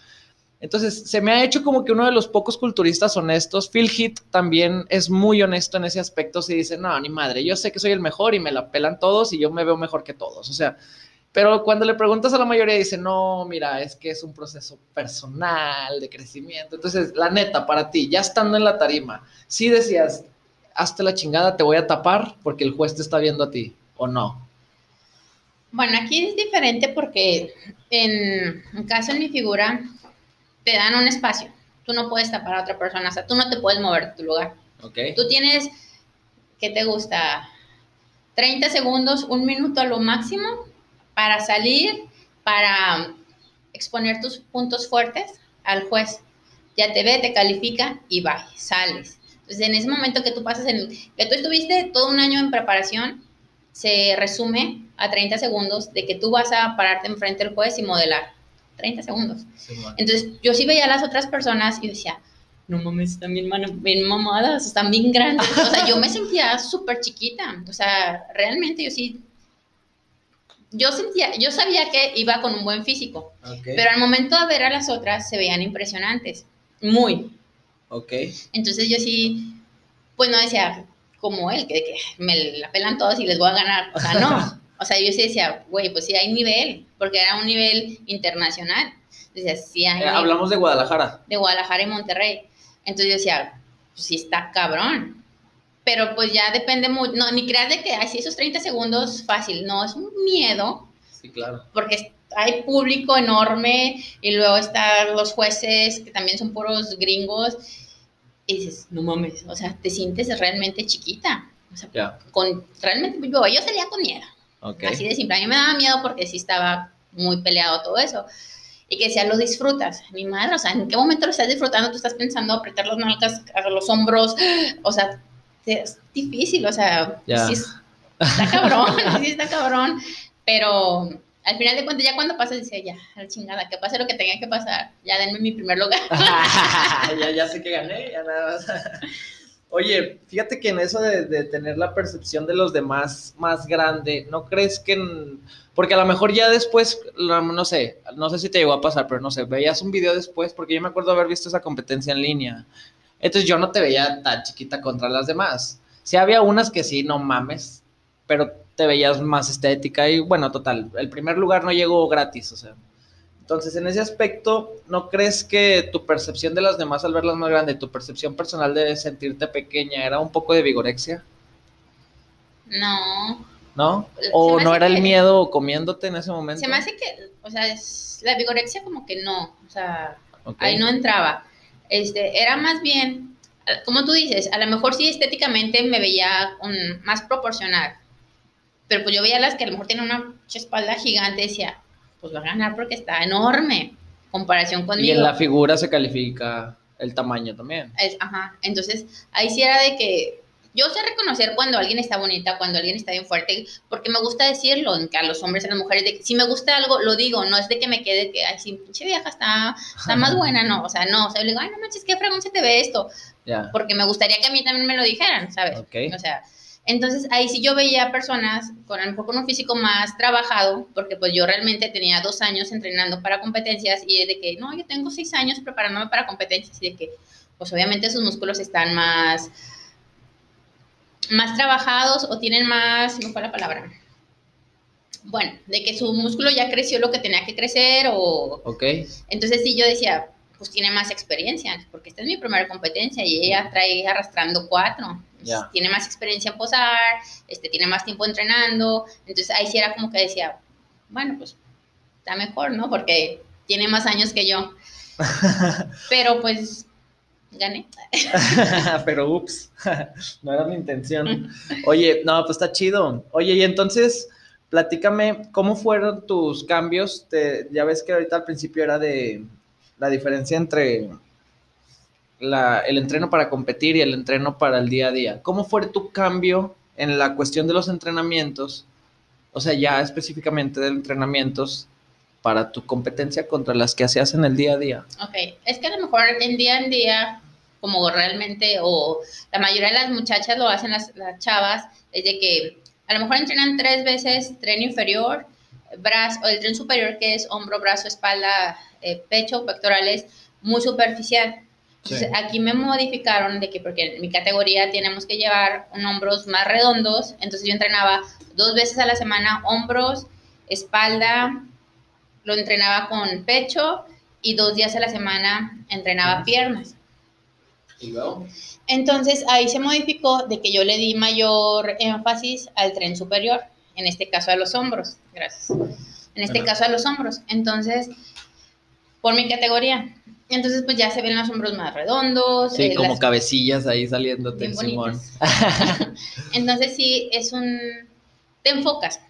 Entonces, se me ha hecho como que uno de los pocos culturistas honestos. Phil Heath también es muy honesto en ese aspecto. Si dice, no, ni madre, yo sé que soy el mejor y me la pelan todos y yo me veo mejor que todos. O sea, pero cuando le preguntas a la mayoría, dice, no, mira, es que es un proceso personal de crecimiento. Entonces, la neta, para ti, ya estando en la tarima, si decías, hazte la chingada, te voy a tapar porque el juez te está viendo a ti, ¿o no? Bueno, aquí es diferente porque en, en caso en mi figura, te dan un espacio. Tú no puedes tapar a otra persona, o sea, tú no te puedes mover de tu lugar. Okay. Tú tienes, ¿qué te gusta? 30 segundos, un minuto a lo máximo para salir, para exponer tus puntos fuertes al juez. Ya te ve, te califica y va, sales. Entonces, en ese momento que tú pasas, en, que tú estuviste todo un año en preparación, se resume a 30 segundos de que tú vas a pararte enfrente del juez y modelar. 30 segundos. Entonces, yo sí veía a las otras personas y decía, no mames, están bien, bien mamadas, están bien grandes. O sea, yo me sentía súper chiquita. O sea, realmente yo sí yo sentía, yo sabía que iba con un buen físico, pero al momento de ver a las otras se veían impresionantes, muy. Ok. Entonces yo sí, pues no decía como él, que, que me la pelan todos y les voy a ganar, o sea, no. O sea, yo sí decía, güey, pues sí hay nivel, porque era un nivel internacional. Decía, sí hay eh, hablamos de Guadalajara. De Guadalajara y Monterrey. Entonces yo decía, pues sí está cabrón pero pues ya depende mucho, no, ni creas de que así esos 30 segundos fácil, no, es un miedo. Sí, claro. Porque hay público enorme y luego están los jueces que también son puros gringos y dices, no mames, o sea, te sientes realmente chiquita. O sea, con, realmente, yo, yo salía con miedo. Así de simple. A mí me daba miedo porque sí estaba muy peleado todo eso. Y que decía, lo disfrutas. Mi madre, o sea, ¿en qué momento lo estás disfrutando? Tú estás pensando apretar las nalgas, a los hombros, o sea, es difícil, o sea, sí está cabrón, sí está cabrón, pero al final de cuentas, ya cuando pasa, dice, ya, la chingada, que pase lo que tenga que pasar, ya denme mi primer lugar. ya, ya sé que gané, ya nada más. Oye, fíjate que en eso de, de, tener la percepción de los demás más grande, ¿no crees que... porque a lo mejor ya después, no sé, no sé si te llegó a pasar, pero no sé, veías un video después, porque yo me acuerdo haber visto esa competencia en línea entonces yo no te veía tan chiquita contra las demás. Sí había unas que sí, no mames, pero te veías más estética y bueno, total, el primer lugar no llegó gratis, o sea, Entonces, en ese aspecto, ¿no crees que tu percepción de las demás al verlas más grandes, tu percepción personal de sentirte pequeña, era un poco de vigorexia? No. ¿No? ¿O no era el miedo comiéndote en ese momento? Se me hace que, o sea, es- la vigorexia como que no, o sea, ahí no entraba. Este, era más bien, como tú dices, a lo mejor sí estéticamente me veía un- más proporcional. Pero pues yo veía las que a lo mejor tienen una espalda gigante y decía, pues va a ganar porque está enorme, comparación conmigo. Y en la figura se califica el tamaño también. Es- ajá, entonces ahí sí era de que yo sé reconocer cuando alguien está bonita, cuando alguien está bien fuerte, porque me gusta decirlo, que a los hombres y a las mujeres, de que si me gusta algo, lo digo, no es de que me quede que, ay, sí, pinche vieja está, está más buena, no, o sea, no, o sea, yo le digo, ay, no manches, qué fregón se te ve esto, porque me gustaría que a mí también me lo dijeran, ¿sabes? O sea, entonces ahí sí yo veía personas con a lo mejor con un físico más trabajado, porque pues yo realmente tenía dos años entrenando para competencias y de que, no, yo tengo seis años preparándome para competencias y de que, pues obviamente sus músculos están más, más trabajados o tienen más, ¿me fue la palabra? Bueno, de que su músculo ya creció lo que tenía que crecer o, Ok. entonces sí yo decía, pues tiene más experiencia, porque esta es mi primera competencia y ella trae arrastrando cuatro. Ya. Tiene más experiencia en posar, este, tiene más tiempo entrenando. Entonces ahí sí era como que decía, bueno, pues está mejor, ¿no? Porque tiene más años que yo. Pero pues gané. Pero ups, no era mi intención. Oye, no, pues está chido. Oye, y entonces, platícame, ¿cómo fueron tus cambios? Te- ya ves que ahorita al principio era de la diferencia entre la- el entreno para competir y el entreno para el día a día. ¿Cómo fue tu cambio en la cuestión de los entrenamientos? O sea, ya específicamente de entrenamientos para tu competencia contra las que hacías en el día a día. Ok, es que a lo mejor en día en día, como realmente, o la mayoría de las muchachas lo hacen las, las chavas, es de que a lo mejor entrenan tres veces tren inferior, brazo, o el tren superior que es hombro, brazo, espalda, eh, pecho, pectorales, muy superficial. Entonces, Sí. aquí me modificaron de que, porque en mi categoría tenemos que llevar un hombros más redondos, entonces yo entrenaba dos veces a la semana hombros, espalda, lo entrenaba con pecho y dos días a la semana entrenaba piernas. Y luego. Entonces ahí se modificó de que yo le di mayor énfasis al tren superior, en este caso a los hombros, gracias. En este caso a los hombros. Entonces, por mi categoría. Entonces, pues ya se ven los hombros más redondos. Sí, eh, como las- cabecillas ahí saliéndote, bien Simón. Entonces sí, es un... Te enfocas.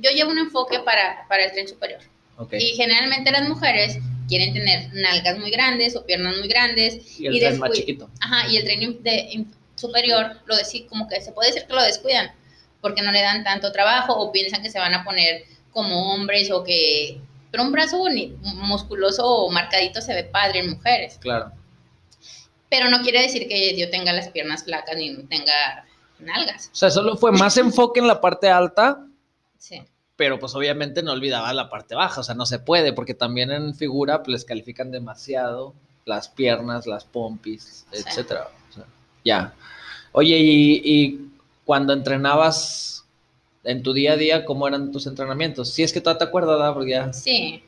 Yo llevo un enfoque para, para el tren superior. Ok. Y generalmente las mujeres quieren tener nalgas muy grandes o piernas muy grandes. Y el tren más chiquito. Ajá, y el tren de, superior, lo deci- como que se puede decir que lo descuidan, porque no le dan tanto trabajo o piensan que se van a poner como hombres o que... Pero un brazo musculoso o marcadito se ve padre en mujeres. Claro. Pero no quiere decir que yo tenga las piernas flacas ni tenga nalgas. O sea, solo fue más enfoque en la parte alta, Sí. Pero pues obviamente no olvidaba la parte baja. O sea, no se puede, porque también en figura pues, les califican demasiado las piernas, las pompis, Sí. etcétera. O sea, ya. Oye, y, y cuando entrenabas en tu día a día, ¿cómo eran tus entrenamientos? Si es que todavía te acuerdas, ¿verdad? Porque ya- Sí.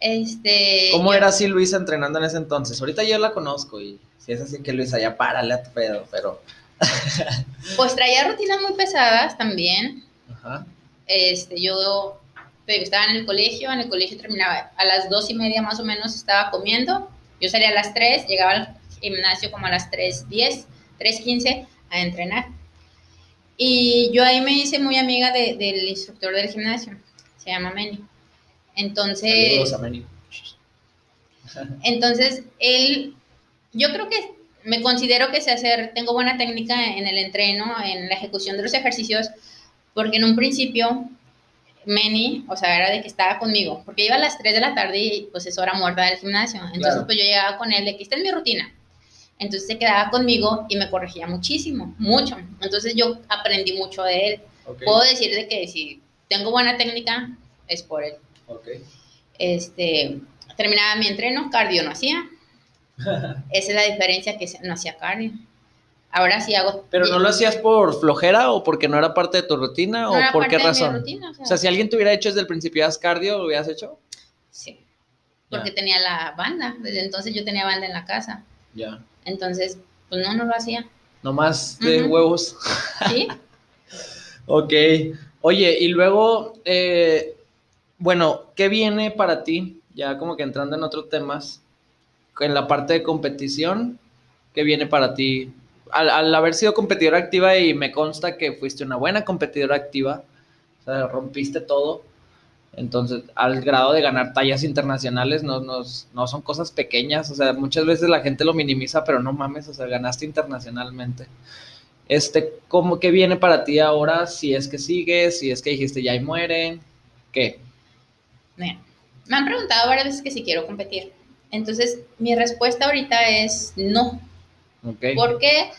Este. ¿Cómo yo- era así Luisa entrenando en ese entonces? Ahorita yo la conozco y si es así que Luisa, ya párale a tu pedo, pero... Pues traía rutinas muy pesadas también. Ajá. Este, yo estaba en el colegio, en el colegio terminaba a las dos y media más o menos estaba comiendo. Yo salía a las 3, llegaba al gimnasio como a las 3.10, 3.15 a entrenar. Y yo ahí me hice muy amiga de- del instructor del gimnasio, se llama Manny. Entonces, Saludos a Meni. Entonces, él, yo creo que me considero que sé hacer, tengo buena técnica en el entreno, en la ejecución de los ejercicios, porque en un principio, Manny, o sea, era de que estaba conmigo, porque iba a las 3 de la tarde y pues es hora muerta del gimnasio. Entonces, Claro. pues yo llegaba con él de que esta es mi rutina. Entonces se quedaba conmigo y me corregía muchísimo, mucho. Entonces yo aprendí mucho de él. Ok, Puedo decir de que si tengo buena técnica, es por él. ok. Este, terminaba mi entreno, cardio no hacía. Esa es la diferencia que no hacía cardio. Ahora sí hago. ¿Pero no lo hacías por flojera o porque no era parte de tu rutina no o era por parte qué de mi razón? rutina, o sea, O sea, si alguien te hubiera hecho desde el principio haz cardio, ¿lo hubieras hecho? sí. porque tenía la banda. Desde entonces yo tenía banda en la casa. Ya. Entonces, pues no, no lo hacía. Nomás de huevos. ¿Sí? Ok. Oye, y luego, eh, bueno, ¿qué viene para ti? Ya como que entrando en otros temas, en la parte de competición, ¿qué viene para ti? Al, al haber sido competidora activa y me consta que fuiste una buena competidora activa, o sea, rompiste todo, entonces al grado de ganar tallas internacionales no, no, no son cosas pequeñas, o sea, muchas veces la gente lo minimiza, pero no mames, o sea, ganaste internacionalmente. Este, ¿cómo que viene para ti ahora? Si es que sigues, si es que dijiste ya y mueren, ¿qué? Me han preguntado varias veces que si quiero competir. Entonces, mi respuesta ahorita es no. Ok. ¿Por qué?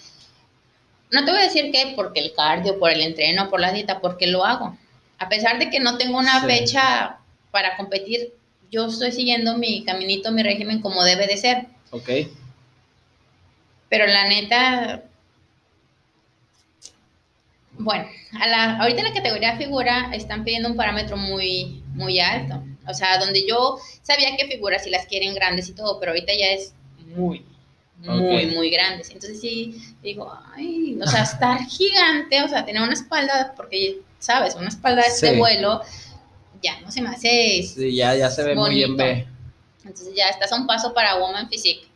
No te voy a decir que porque el cardio, por el entreno, por la dieta, porque lo hago. A pesar de que no tengo una Sí. fecha para competir, yo estoy siguiendo mi caminito, mi régimen como debe de ser. Ok. Pero la neta, bueno, a la, ahorita en la categoría figura están pidiendo un parámetro muy, muy alto. O sea, donde yo sabía que figuras si las quieren grandes y todo, pero ahorita ya es muy, muy, muy grandes. Entonces sí, digo, ay, o sea, estar gigante, o sea, tener una espalda, porque, ¿sabes? Una espalda de este vuelo, ya no se me hace... Sí, ya, ya se ve muy bien, ve. Entonces ya estás a un paso para Woman Physique.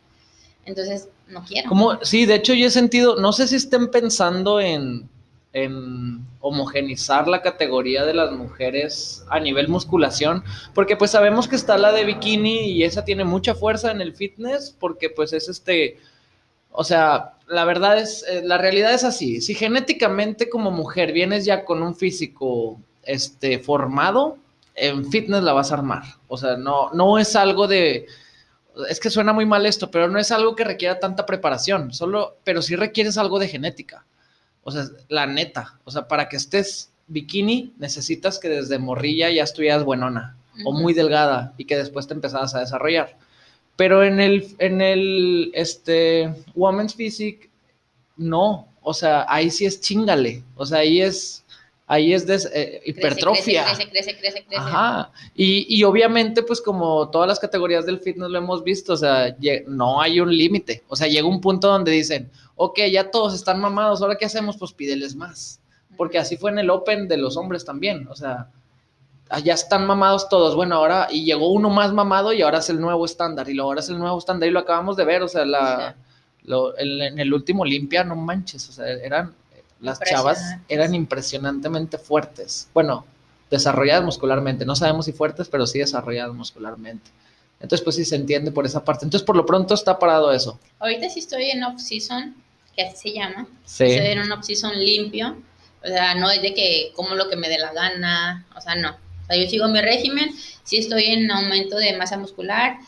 Entonces, no quiero. Como, sí, de hecho yo he sentido, no sé si estén pensando en, en homogenizar la categoría de las mujeres a nivel musculación, porque pues sabemos que está la de bikini y esa tiene mucha fuerza en el fitness, porque pues es este, o sea, la verdad es, eh, la realidad es así, si genéticamente como mujer vienes ya con un físico, este, formado, en fitness la vas a armar, o sea, no, no es algo de es que suena muy mal esto, pero no es algo que requiera tanta preparación, solo, pero sí requieres algo de genética. O sea, la neta, o sea, para que estés bikini necesitas que desde morrilla ya estuvieras buenona o muy delgada y que después te empezaras a desarrollar. Pero en el, en el, este, Women's Physique, no, o sea, ahí sí es chingale, o sea, ahí es, ahí es des- eh, hipertrofia. Crece, crece, crece, crece. Ajá. Y, y obviamente, pues como todas las categorías del fitness lo hemos visto, o sea, no hay un límite. O sea, llega un punto donde dicen, ok, ya todos están mamados, ¿ahora qué hacemos? Pues pídeles más. Porque así fue en el Open de los hombres también. O sea, ya están mamados todos. Bueno, ahora, y llegó uno más mamado y ahora es el nuevo estándar. Y ahora es el nuevo estándar y lo acabamos de ver. O sea, la, lo- el- en el último Olimpia, no manches. O sea, eran, las chavas eran impresionantemente fuertes. Bueno, desarrolladas muscularmente. No sabemos si fuertes, pero sí desarrolladas muscularmente. Entonces, pues sí se entiende por esa parte. Entonces, por lo pronto está parado eso. Ahorita sí estoy en off-season, que así se llama. Sí. Estoy en un off-season limpio. O sea, no es de que como lo que me dé la gana. O sea, no. O sea, yo sigo mi régimen. Sí estoy en aumento de masa muscular.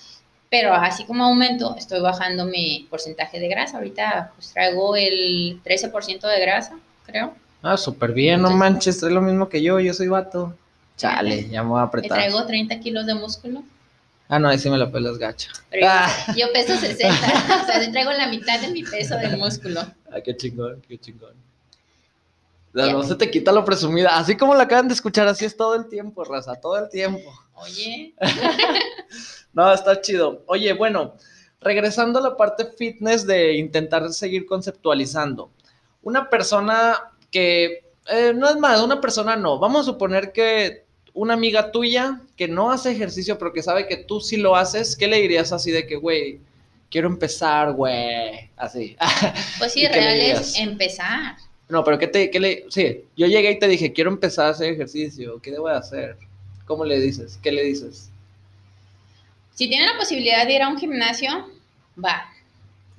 Pero así como aumento, estoy bajando mi porcentaje de grasa. Ahorita pues traigo el 13% de grasa, creo. Ah, súper bien, no manches, trae lo mismo que yo, yo soy vato. Chale, ya me voy a apretar. traigo 30 kilos de músculo. Ah, no, ahí sí me la pelas gacha. Pero yo- Ah. yo, peso 60. o sea, traigo la mitad de mi peso de músculo. Ah, qué chingón, qué chingón. La Ya. no se te quita lo presumida. Así como la acaban de escuchar, así es todo el tiempo, raza, todo el tiempo. Oye, No, está chido. Oye, bueno, regresando a la parte fitness de intentar seguir conceptualizando. Una persona que, eh, no es más, una persona no. Vamos a suponer que una amiga tuya que no hace ejercicio, pero que sabe que tú sí lo haces, ¿qué le dirías así de que, güey, quiero empezar, güey? Así. pues ¿Y sí, real es empezar. No, pero ¿qué te, qué le, sí, yo llegué y te dije, quiero empezar a hacer ejercicio, ¿qué debo de hacer? ¿Cómo le dices? ¿Qué le dices? Si tienen la posibilidad de ir a un gimnasio, va.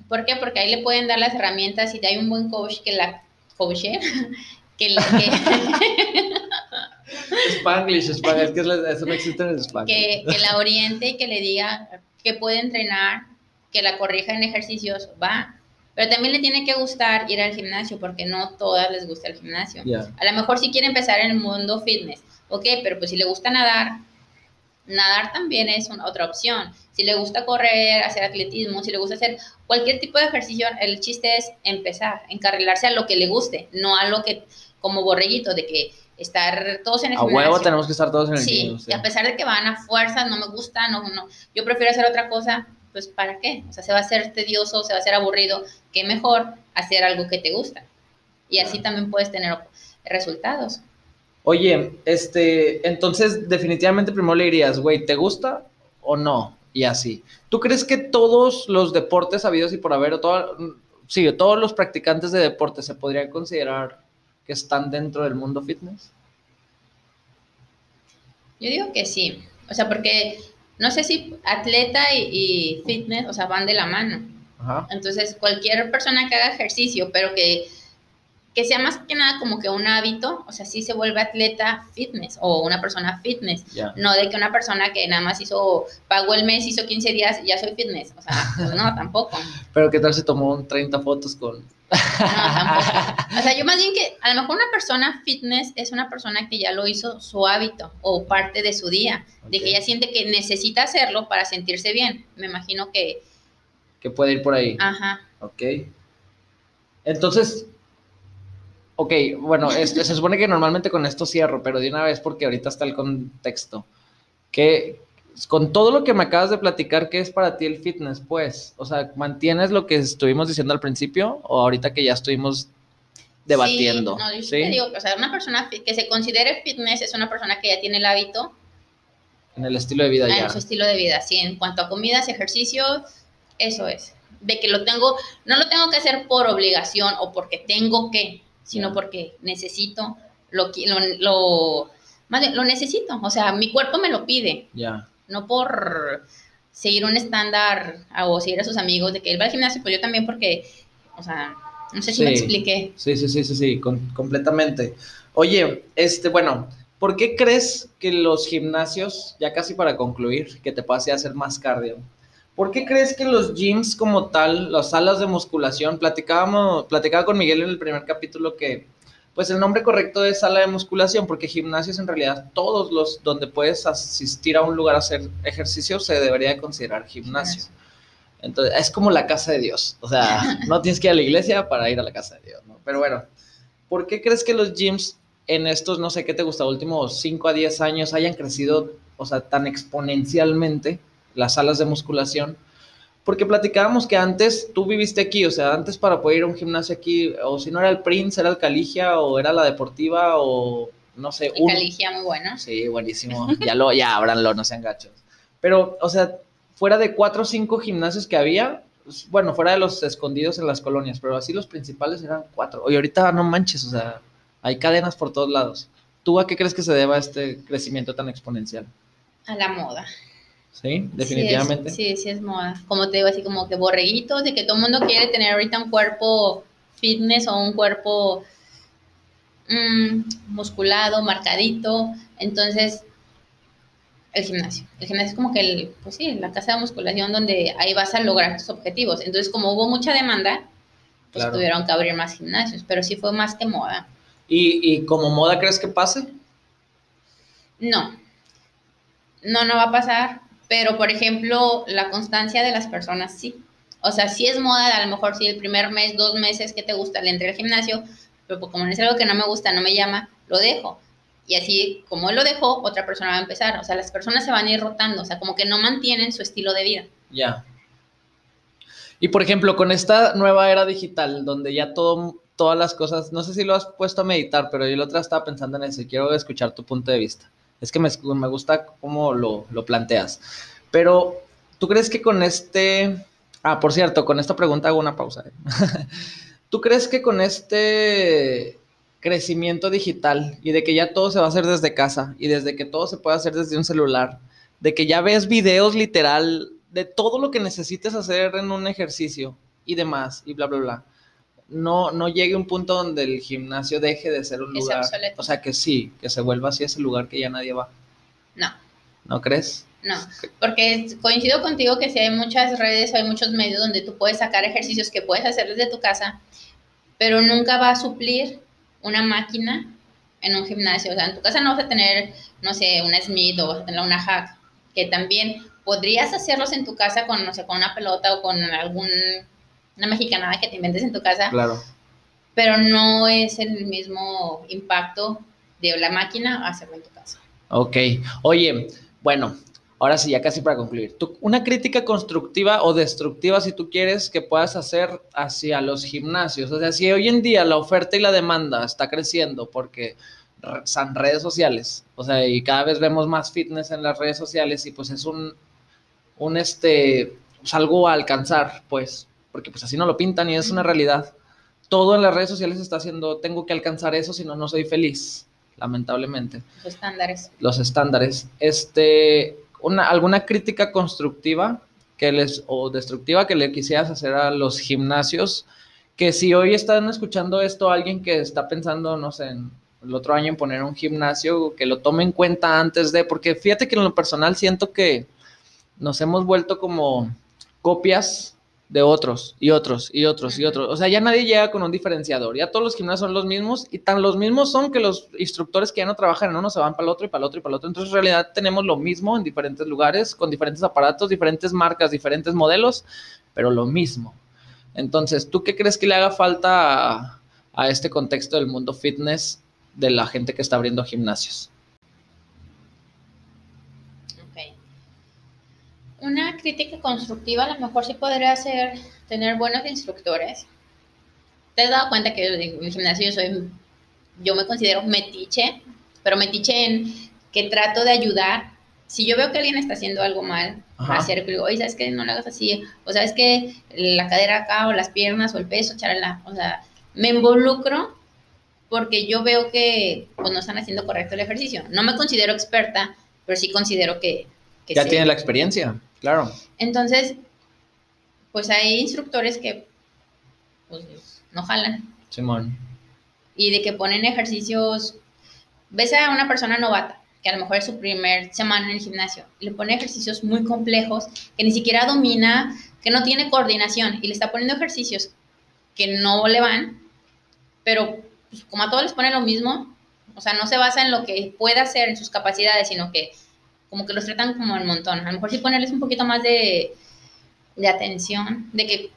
¿Por qué? Porque ahí le pueden dar las herramientas y hay un buen coach que la coache, que, la- que, Spanglish, Spanglish, que eso no existe en el Spanglish. que, que la oriente y que le diga que puede entrenar, que la corrija en ejercicios, va. Pero también le tiene que gustar ir al gimnasio, porque no todas les gusta el gimnasio. A lo mejor si quiere empezar en el mundo fitness, ok, pero pues si le gusta nadar, nadar también es una, otra opción. Si le gusta correr, hacer atletismo, si le gusta hacer cualquier tipo de ejercicio, el chiste es empezar, encarrilarse a lo que le guste, no a lo que, como borreguito, de que estar todos en el A huevo tenemos que estar todos en el sí, gym. y a pesar de que van a fuerzas, no me gusta, no, no, yo prefiero hacer otra cosa, pues ¿para qué? O sea, se va a hacer tedioso, se va a hacer aburrido, qué mejor hacer algo que te gusta. Y así también puedes tener resultados. Oye, este, entonces definitivamente primero le dirías, güey, ¿te gusta o no? Y así. ¿Tú crees que todos los deportes habidos y por haber, o sí, todos los practicantes de deporte se podrían considerar que están dentro del mundo fitness? Yo digo que sí. O sea, porque no sé si atleta y, fitness, o sea, van de la mano. Entonces, cualquier persona que haga ejercicio, pero que que sea más que nada como que un hábito, o sea, sí se vuelve atleta fitness o una persona fitness, no de que una persona que nada más hizo, pagó el mes, hizo 15 días y ya soy fitness, o sea, pues no, tampoco. Pero qué tal se tomó 30 fotos con... No, tampoco. O sea, yo más bien que a lo mejor una persona fitness es una persona que ya lo hizo su hábito o parte de su día, de que ya siente que necesita hacerlo para sentirse bien. Me imagino que... Que puede ir por ahí. Ajá. Ok. Entonces, Ok, bueno, se supone que normalmente con esto cierro, pero de una vez porque ahorita está el contexto. Que con todo lo que me acabas de platicar, ¿qué es para ti el fitness? Pues, o sea, ¿mantienes lo que estuvimos diciendo al principio o ahorita que ya estuvimos debatiendo? Sí, no, yo ¿sí? te digo, o sea, una persona que se considere fitness es una persona que ya tiene el hábito. En el estilo de vida ya. En su estilo de vida, sí. En cuanto a comidas, ejercicio, eso es. De que lo tengo, no lo tengo que hacer por obligación o porque tengo que, sino porque necesito, lo, lo, lo, lo necesito, o sea, mi cuerpo me lo pide. Ya. No por seguir un estándar o seguir a sus amigos de que él va al gimnasio, pues yo también porque, o sea, no sé si me expliqué. Sí, sí, sí, sí, sí, completamente. Oye, este, bueno, ¿por qué crees que los gimnasios, ya casi para concluir, que te pase a hacer más cardio, ¿Por qué crees que los gyms como tal, las salas de musculación, platicábamos, platicaba con Miguel en el primer capítulo que pues el nombre correcto es sala de musculación, porque gimnasios en realidad todos los donde puedes asistir a un lugar a hacer ejercicio se debería de considerar gimnasio. Entonces, es como la casa de Dios. O sea, no tienes que ir a la iglesia para ir a la casa de Dios, ¿no? Pero bueno, ¿por qué crees que los gyms en estos, no sé qué te gusta, últimos 5 a 10 años hayan crecido, o sea, tan exponencialmente? Las salas de musculación, porque platicábamos que antes tú viviste aquí, o sea, antes para poder ir a un gimnasio aquí, o si no era el Prince, era el Caligia, o era la Deportiva, o no sé. El Caligia muy bueno. Sí, buenísimo. ya lo, ya ábranlo, no sean gachos. Pero, o sea, fuera de cuatro o cinco gimnasios que había, pues, bueno, fuera de los escondidos en las colonias, pero así los principales eran cuatro. Oye, ahorita no manches, o sea, hay cadenas por todos lados. ¿Tú a qué crees que se deba este crecimiento tan exponencial? A la moda. Sí, definitivamente. Sí, sí, es moda. Como te digo, así como que borreguitos, de que todo el mundo quiere tener ahorita un cuerpo fitness o un cuerpo mm, musculado, marcadito. Entonces, el gimnasio. El gimnasio es como que, el, pues sí, la casa de musculación donde ahí vas a lograr tus objetivos. Entonces, como hubo mucha demanda, pues tuvieron que abrir más gimnasios, pero sí fue más que moda. ¿Y, ¿Y como moda crees que pase? No. No, no va a pasar pero, por ejemplo, la constancia de las personas sí. O sea, si es moda, a lo mejor si el primer mes, dos meses que te gusta, le entré al gimnasio, pero como no es algo que no me gusta, no me llama, lo dejo. Y así, como él lo dejó, otra persona va a empezar. O sea, las personas se van a ir rotando, o sea, como que no mantienen su estilo de vida. Ya. Y por ejemplo, con esta nueva era digital, donde ya todo, todas las cosas, no sé si lo has puesto a meditar, pero yo la otra estaba pensando en eso quiero escuchar tu punto de vista. Es que me, gusta cómo lo, planteas. Pero, ¿tú crees que con este... Ah, por cierto, con esta pregunta hago una pausa. ¿eh? ¿Tú crees que con este crecimiento digital y de que ya todo se va a hacer desde casa y desde que todo se puede hacer desde un celular, de que ya ves videos literal de todo lo que necesites hacer en un ejercicio y demás y bla, bla, bla, no, no llegue un punto donde el gimnasio deje de ser un lugar. O sea, que sí, que se vuelva así ese lugar que ya nadie va. No. ¿No crees? No, porque coincido contigo que si hay muchas redes, hay muchos medios donde tú puedes sacar ejercicios que puedes hacer desde tu casa, pero nunca va a suplir una máquina en un gimnasio. O sea, en tu casa no vas a tener, no sé, una Smith o vas a tener una Hack, que también podrías hacerlos en tu casa con, no sé, con una pelota o con algún una mexicanada que te inventes en tu casa. Claro. Pero no es el mismo impacto de la máquina a hacerlo en tu casa. Ok. Oye, bueno, ahora sí, ya casi para concluir. una crítica constructiva o destructiva, si tú quieres, que puedas hacer hacia los gimnasios. O sea, si hoy en día la oferta y la demanda está creciendo porque son redes sociales, o sea, y cada vez vemos más fitness en las redes sociales y pues es un, un este, pues algo a alcanzar, pues, porque pues así no lo pintan y es una realidad. Todo en las redes sociales está haciendo, tengo que alcanzar eso, si no, no soy feliz, lamentablemente. Los estándares. Los estándares. Este, una, ¿Alguna crítica constructiva que les, o destructiva que le quisieras hacer a los gimnasios? Que si hoy están escuchando esto alguien que está pensando, no sé, en el otro año en poner un gimnasio, que lo tome en cuenta antes de, porque fíjate que en lo personal siento que nos hemos vuelto como copias de otros y otros y otros y otros. O sea, ya nadie llega con un diferenciador. Ya todos los gimnasios son los mismos y tan los mismos son que los instructores que ya no trabajan en uno se van para el otro y para el otro y para el otro. Entonces, en realidad tenemos lo mismo en diferentes lugares, con diferentes aparatos, diferentes marcas, diferentes modelos, pero lo mismo. Entonces, ¿tú qué crees que le haga falta a, a este contexto del mundo fitness de la gente que está abriendo gimnasios? Una crítica constructiva a lo mejor sí podría ser tener buenos instructores. ¿Te has dado cuenta que en gimnasio yo soy, yo me considero metiche, pero metiche en que trato de ayudar. Si yo veo que alguien está haciendo algo mal, hacer, digo, oye, ¿sabes qué? No lo hagas así. O ¿sabes que La cadera acá, o las piernas, o el peso, charala. O sea, me involucro porque yo veo que pues, no están haciendo correcto el ejercicio. No me considero experta, pero sí considero que... ya tiene la experiencia. Claro. Entonces, pues hay instructores que pues, no jalan. Simón. Y de que ponen ejercicios. Ves a una persona novata, que a lo mejor es su primer semana en el gimnasio, y le pone ejercicios muy complejos, que ni siquiera domina, que no tiene coordinación, y le está poniendo ejercicios que no le van, pero pues, como a todos les pone lo mismo, o sea, no se basa en lo que pueda hacer, en sus capacidades, sino que como que los tratan como el montón. A lo mejor sí ponerles un poquito más de, de atención, de que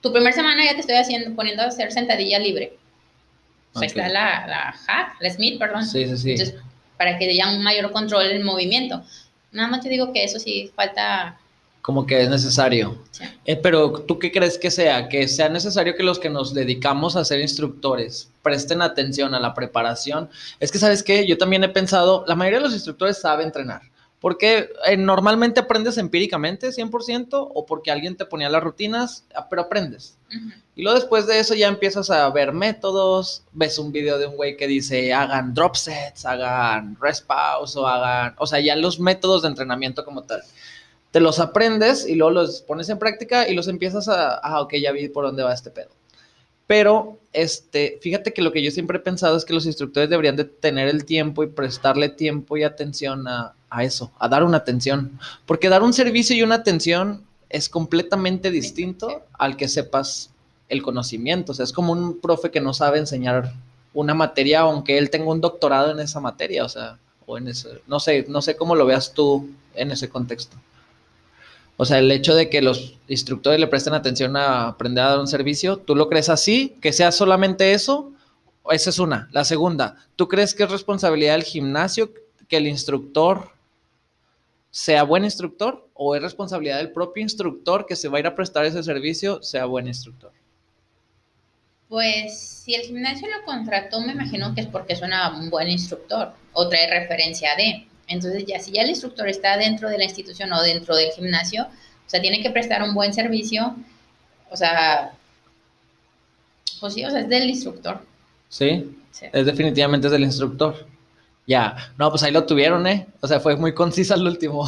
tu primer semana ya te estoy haciendo, poniendo a hacer sentadilla libre. O sea, está la, la hack, la Smith, perdón. Sí, sí, sí. Entonces, para que haya un mayor control del movimiento. Nada más te digo que eso sí falta como que es necesario. Eh, pero ¿tú qué crees que sea? Que sea necesario que los que nos dedicamos a ser instructores presten atención a la preparación. Es que, ¿sabes qué? Yo también he pensado, la mayoría de los instructores sabe entrenar. Porque eh, normalmente aprendes empíricamente 100% o porque alguien te ponía las rutinas, ah, pero aprendes. Y luego después de eso ya empiezas a ver métodos, ves un video de un güey que dice hagan drop sets, hagan rest pause o hagan, o sea, ya los métodos de entrenamiento como tal. Te los aprendes y luego los pones en práctica y los empiezas a, ah, ok, ya vi por dónde va este pedo. Pero, este, fíjate que lo que yo siempre he pensado es que los instructores deberían de tener el tiempo y prestarle tiempo y atención a, a eso, a dar una atención. Porque dar un servicio y una atención es completamente distinto al que sepas el conocimiento. O sea, es como un profe que no sabe enseñar una materia, aunque él tenga un doctorado en esa materia. O sea, o en ese, no sé, no sé cómo lo veas tú en ese contexto. O sea, el hecho de que los instructores le presten atención a aprender a dar un servicio, ¿tú lo crees así? ¿Que sea solamente eso? Esa es una. La segunda, ¿tú crees que es responsabilidad del gimnasio que el instructor sea buen instructor o es responsabilidad del propio instructor que se va a ir a prestar ese servicio, sea buen instructor? Pues si el gimnasio lo contrató, me imagino que es porque es un buen instructor o trae referencia de. Entonces ya si ya el instructor está dentro de la institución o dentro del gimnasio, o sea, tiene que prestar un buen servicio, o sea, pues sí, o sea, es del instructor. Sí, sí. es definitivamente es del instructor. Ya, no, pues ahí lo tuvieron, ¿eh? O sea, fue muy concisa el último.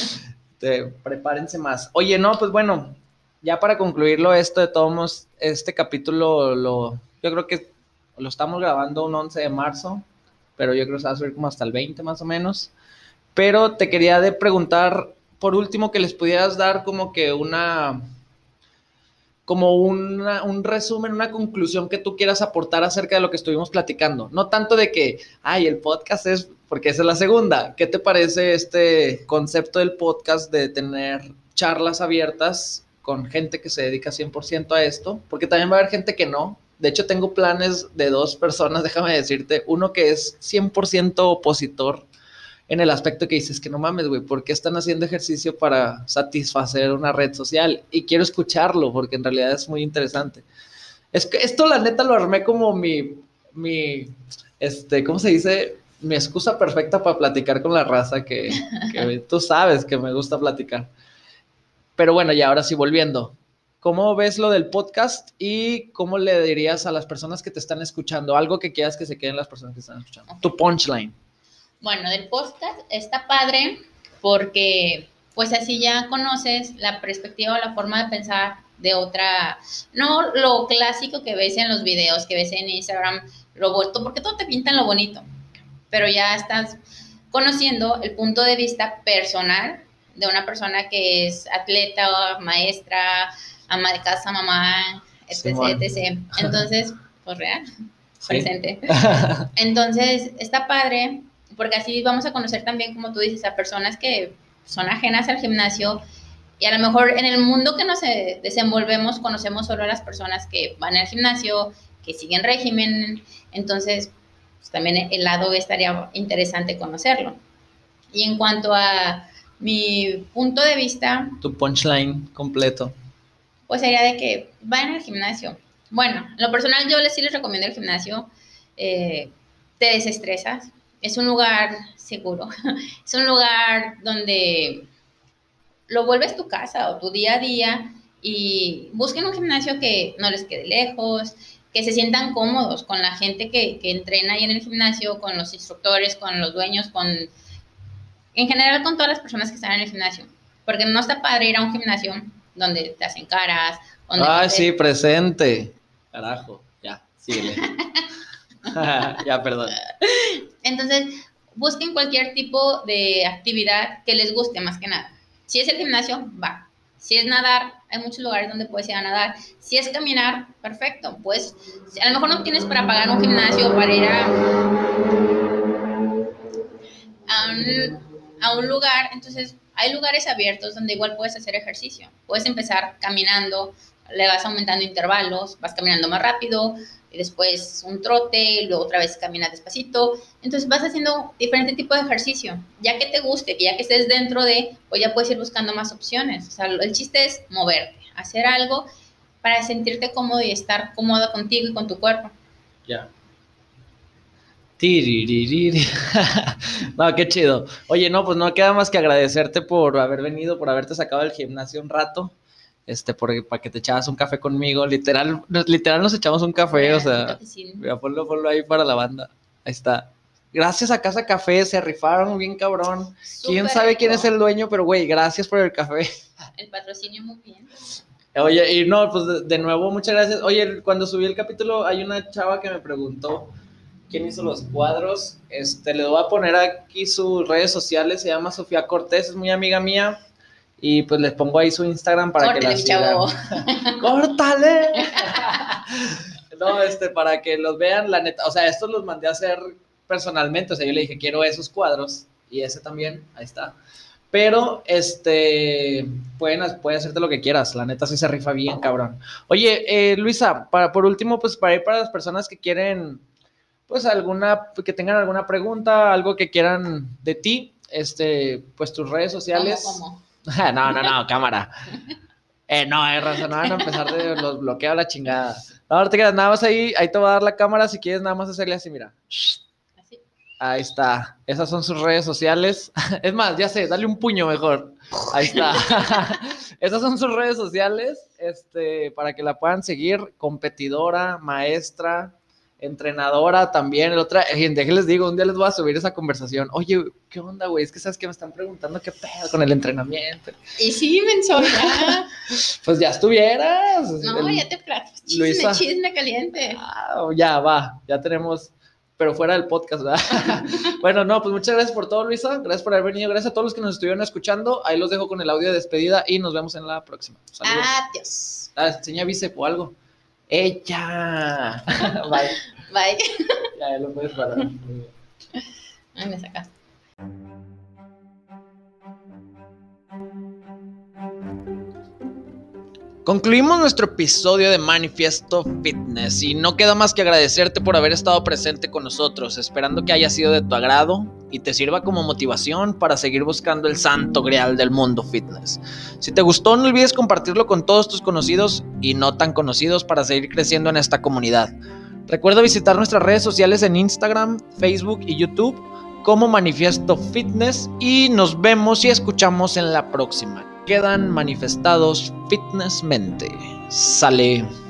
prepárense más. Oye, no, pues bueno, ya para concluirlo esto de todos este capítulo lo, yo creo que lo estamos grabando un 11 de marzo, pero yo creo que se va a subir como hasta el 20 más o menos. Pero te quería de preguntar, por último, que les pudieras dar como que una, como un resumen, una conclusión que tú quieras aportar acerca de lo que estuvimos platicando. No tanto de que, ay, el podcast es, porque es la segunda. ¿Qué te parece este concepto del podcast de tener charlas abiertas con gente que se dedica 100% a esto? Porque también va a haber gente que no, De hecho, tengo planes de dos personas, déjame decirte. Uno que es 100% opositor en el aspecto que dices que no mames, güey, ¿por qué están haciendo ejercicio para satisfacer una red social? Y quiero escucharlo porque en realidad es muy interesante. Es que esto la neta lo armé como mi, mi, este, ¿cómo se dice? Mi excusa perfecta para platicar con la raza que, que tú sabes que me gusta platicar. Pero bueno, y ahora sí, volviendo. ¿Cómo ves lo del podcast y cómo le dirías a las personas que te están escuchando? Algo que quieras que se queden las personas que están escuchando. Tu punchline. Bueno, del podcast está padre porque pues así ya conoces la perspectiva o la forma de pensar de otra, no lo clásico que ves en los videos, que ves en Instagram, lo vuelto, porque todo te pinta en lo bonito, pero ya estás conociendo el punto de vista personal de una persona que es atleta, maestra, ama de casa, mamá, etc, etc. Entonces, pues real, presente. Entonces, está padre porque así vamos a conocer también, como tú dices, a personas que son ajenas al gimnasio y a lo mejor en el mundo que nos desenvolvemos conocemos solo a las personas que van al gimnasio, que siguen régimen, entonces pues, también el lado estaría interesante conocerlo. Y en cuanto a mi punto de vista... Tu punchline completo. Pues sería de que vayan al gimnasio. Bueno, en lo personal yo les sí les recomiendo el gimnasio. Eh, te desestresas, es un lugar seguro, es un lugar donde lo vuelves tu casa o tu día a día y busquen un gimnasio que no les quede lejos, que se sientan cómodos con la gente que, que entrena ahí en el gimnasio, con los instructores, con los dueños, con en general con todas las personas que están en el gimnasio. Porque no está padre ir a un gimnasio donde te hacen caras. Ay, sí, presente. Carajo, ya, síguele. ya, perdón. Entonces, busquen cualquier tipo de actividad que les guste más que nada. Si es el gimnasio, va. Si es nadar, hay muchos lugares donde puedes ir a nadar. Si es caminar, perfecto. Pues a lo mejor no tienes para pagar un gimnasio para ir a, a un lugar, entonces hay lugares abiertos donde igual puedes hacer ejercicio. Puedes empezar caminando, le vas aumentando intervalos, vas caminando más rápido, después un trote, luego otra vez caminas despacito. Entonces vas haciendo diferente tipo de ejercicio. Ya que te guste, que ya que estés dentro de, pues ya puedes ir buscando más opciones. O sea, el chiste es moverte, hacer algo para sentirte cómodo y estar cómodo contigo y con tu cuerpo. Ya. no, qué chido. Oye, no, pues no queda más que agradecerte por haber venido, por haberte sacado del gimnasio un rato este, porque, para que te echabas un café conmigo. Literal, literal nos echamos un café, o sea, voy a ponlo, ponlo ahí para la banda. Ahí está. Gracias a Casa Café, se rifaron bien cabrón. Quién sabe quién es el dueño, pero güey, gracias por el café. El patrocinio muy bien. Oye, y no, pues de, nuevo, muchas gracias. Oye, cuando subí el capítulo, hay una chava que me preguntó quién hizo los cuadros. Este, le voy a poner aquí sus redes sociales, se llama Sofía Cortés, es muy amiga mía. Y pues les pongo ahí su Instagram para que la sigan. ¡Córtale! no, este, para que los vean, la neta, o sea, estos los mandé a hacer personalmente, o sea, yo le dije, quiero esos cuadros, y ese también, ahí está. Pero, este, pueden, pueden hacerte lo que quieras, la neta sí se rifa bien, cabrón. Oye, eh, Luisa, para, por último, pues para ir para las personas que quieren, pues alguna, que tengan alguna pregunta, algo que quieran de ti, este, pues tus redes sociales. ¿Cómo, no, no, no, cámara. Eh, no, es razón, no van a empezar de los bloqueos la chingada. No, ahorita quedas nada más ahí, ahí te va a dar la cámara si quieres nada más hacerle así, mira. Ahí está. Esas son sus redes sociales. Es más, ya sé, dale un puño mejor. Ahí está. Esas son sus redes sociales, este, para que la puedan seguir. Competidora, maestra, entrenadora también, el otra, les digo, un día les voy a subir esa conversación. Oye, ¿qué onda, güey? Es que sabes que me están preguntando qué pedo con el entrenamiento. Y sí, mensualidad. pues ya estuvieras. No, ya te platico. Chisme, chisme caliente. Ah, ya va, ya tenemos, pero fuera del podcast, ¿verdad? bueno, no, pues muchas gracias por todo, Luisa. Gracias por haber venido. Gracias a todos los que nos estuvieron escuchando. Ahí los dejo con el audio de despedida y nos vemos en la próxima. Saludos. Adiós. Ah, enseña bíceps o algo. ¡Ella! Bye. Bye. Ya, ya lo puedes parar. Ay, me sacaste. Concluimos nuestro episodio de Manifiesto Fitness y no queda más que agradecerte por haber estado presente con nosotros, esperando que haya sido de tu agrado y te sirva como motivación para seguir buscando el santo grial del mundo fitness. Si te gustó, no olvides compartirlo con todos tus conocidos y no tan conocidos para seguir creciendo en esta comunidad. Recuerda visitar nuestras redes sociales en Instagram, Facebook y YouTube como Manifiesto Fitness y nos vemos y escuchamos en la próxima quedan manifestados fitnessmente. Sale.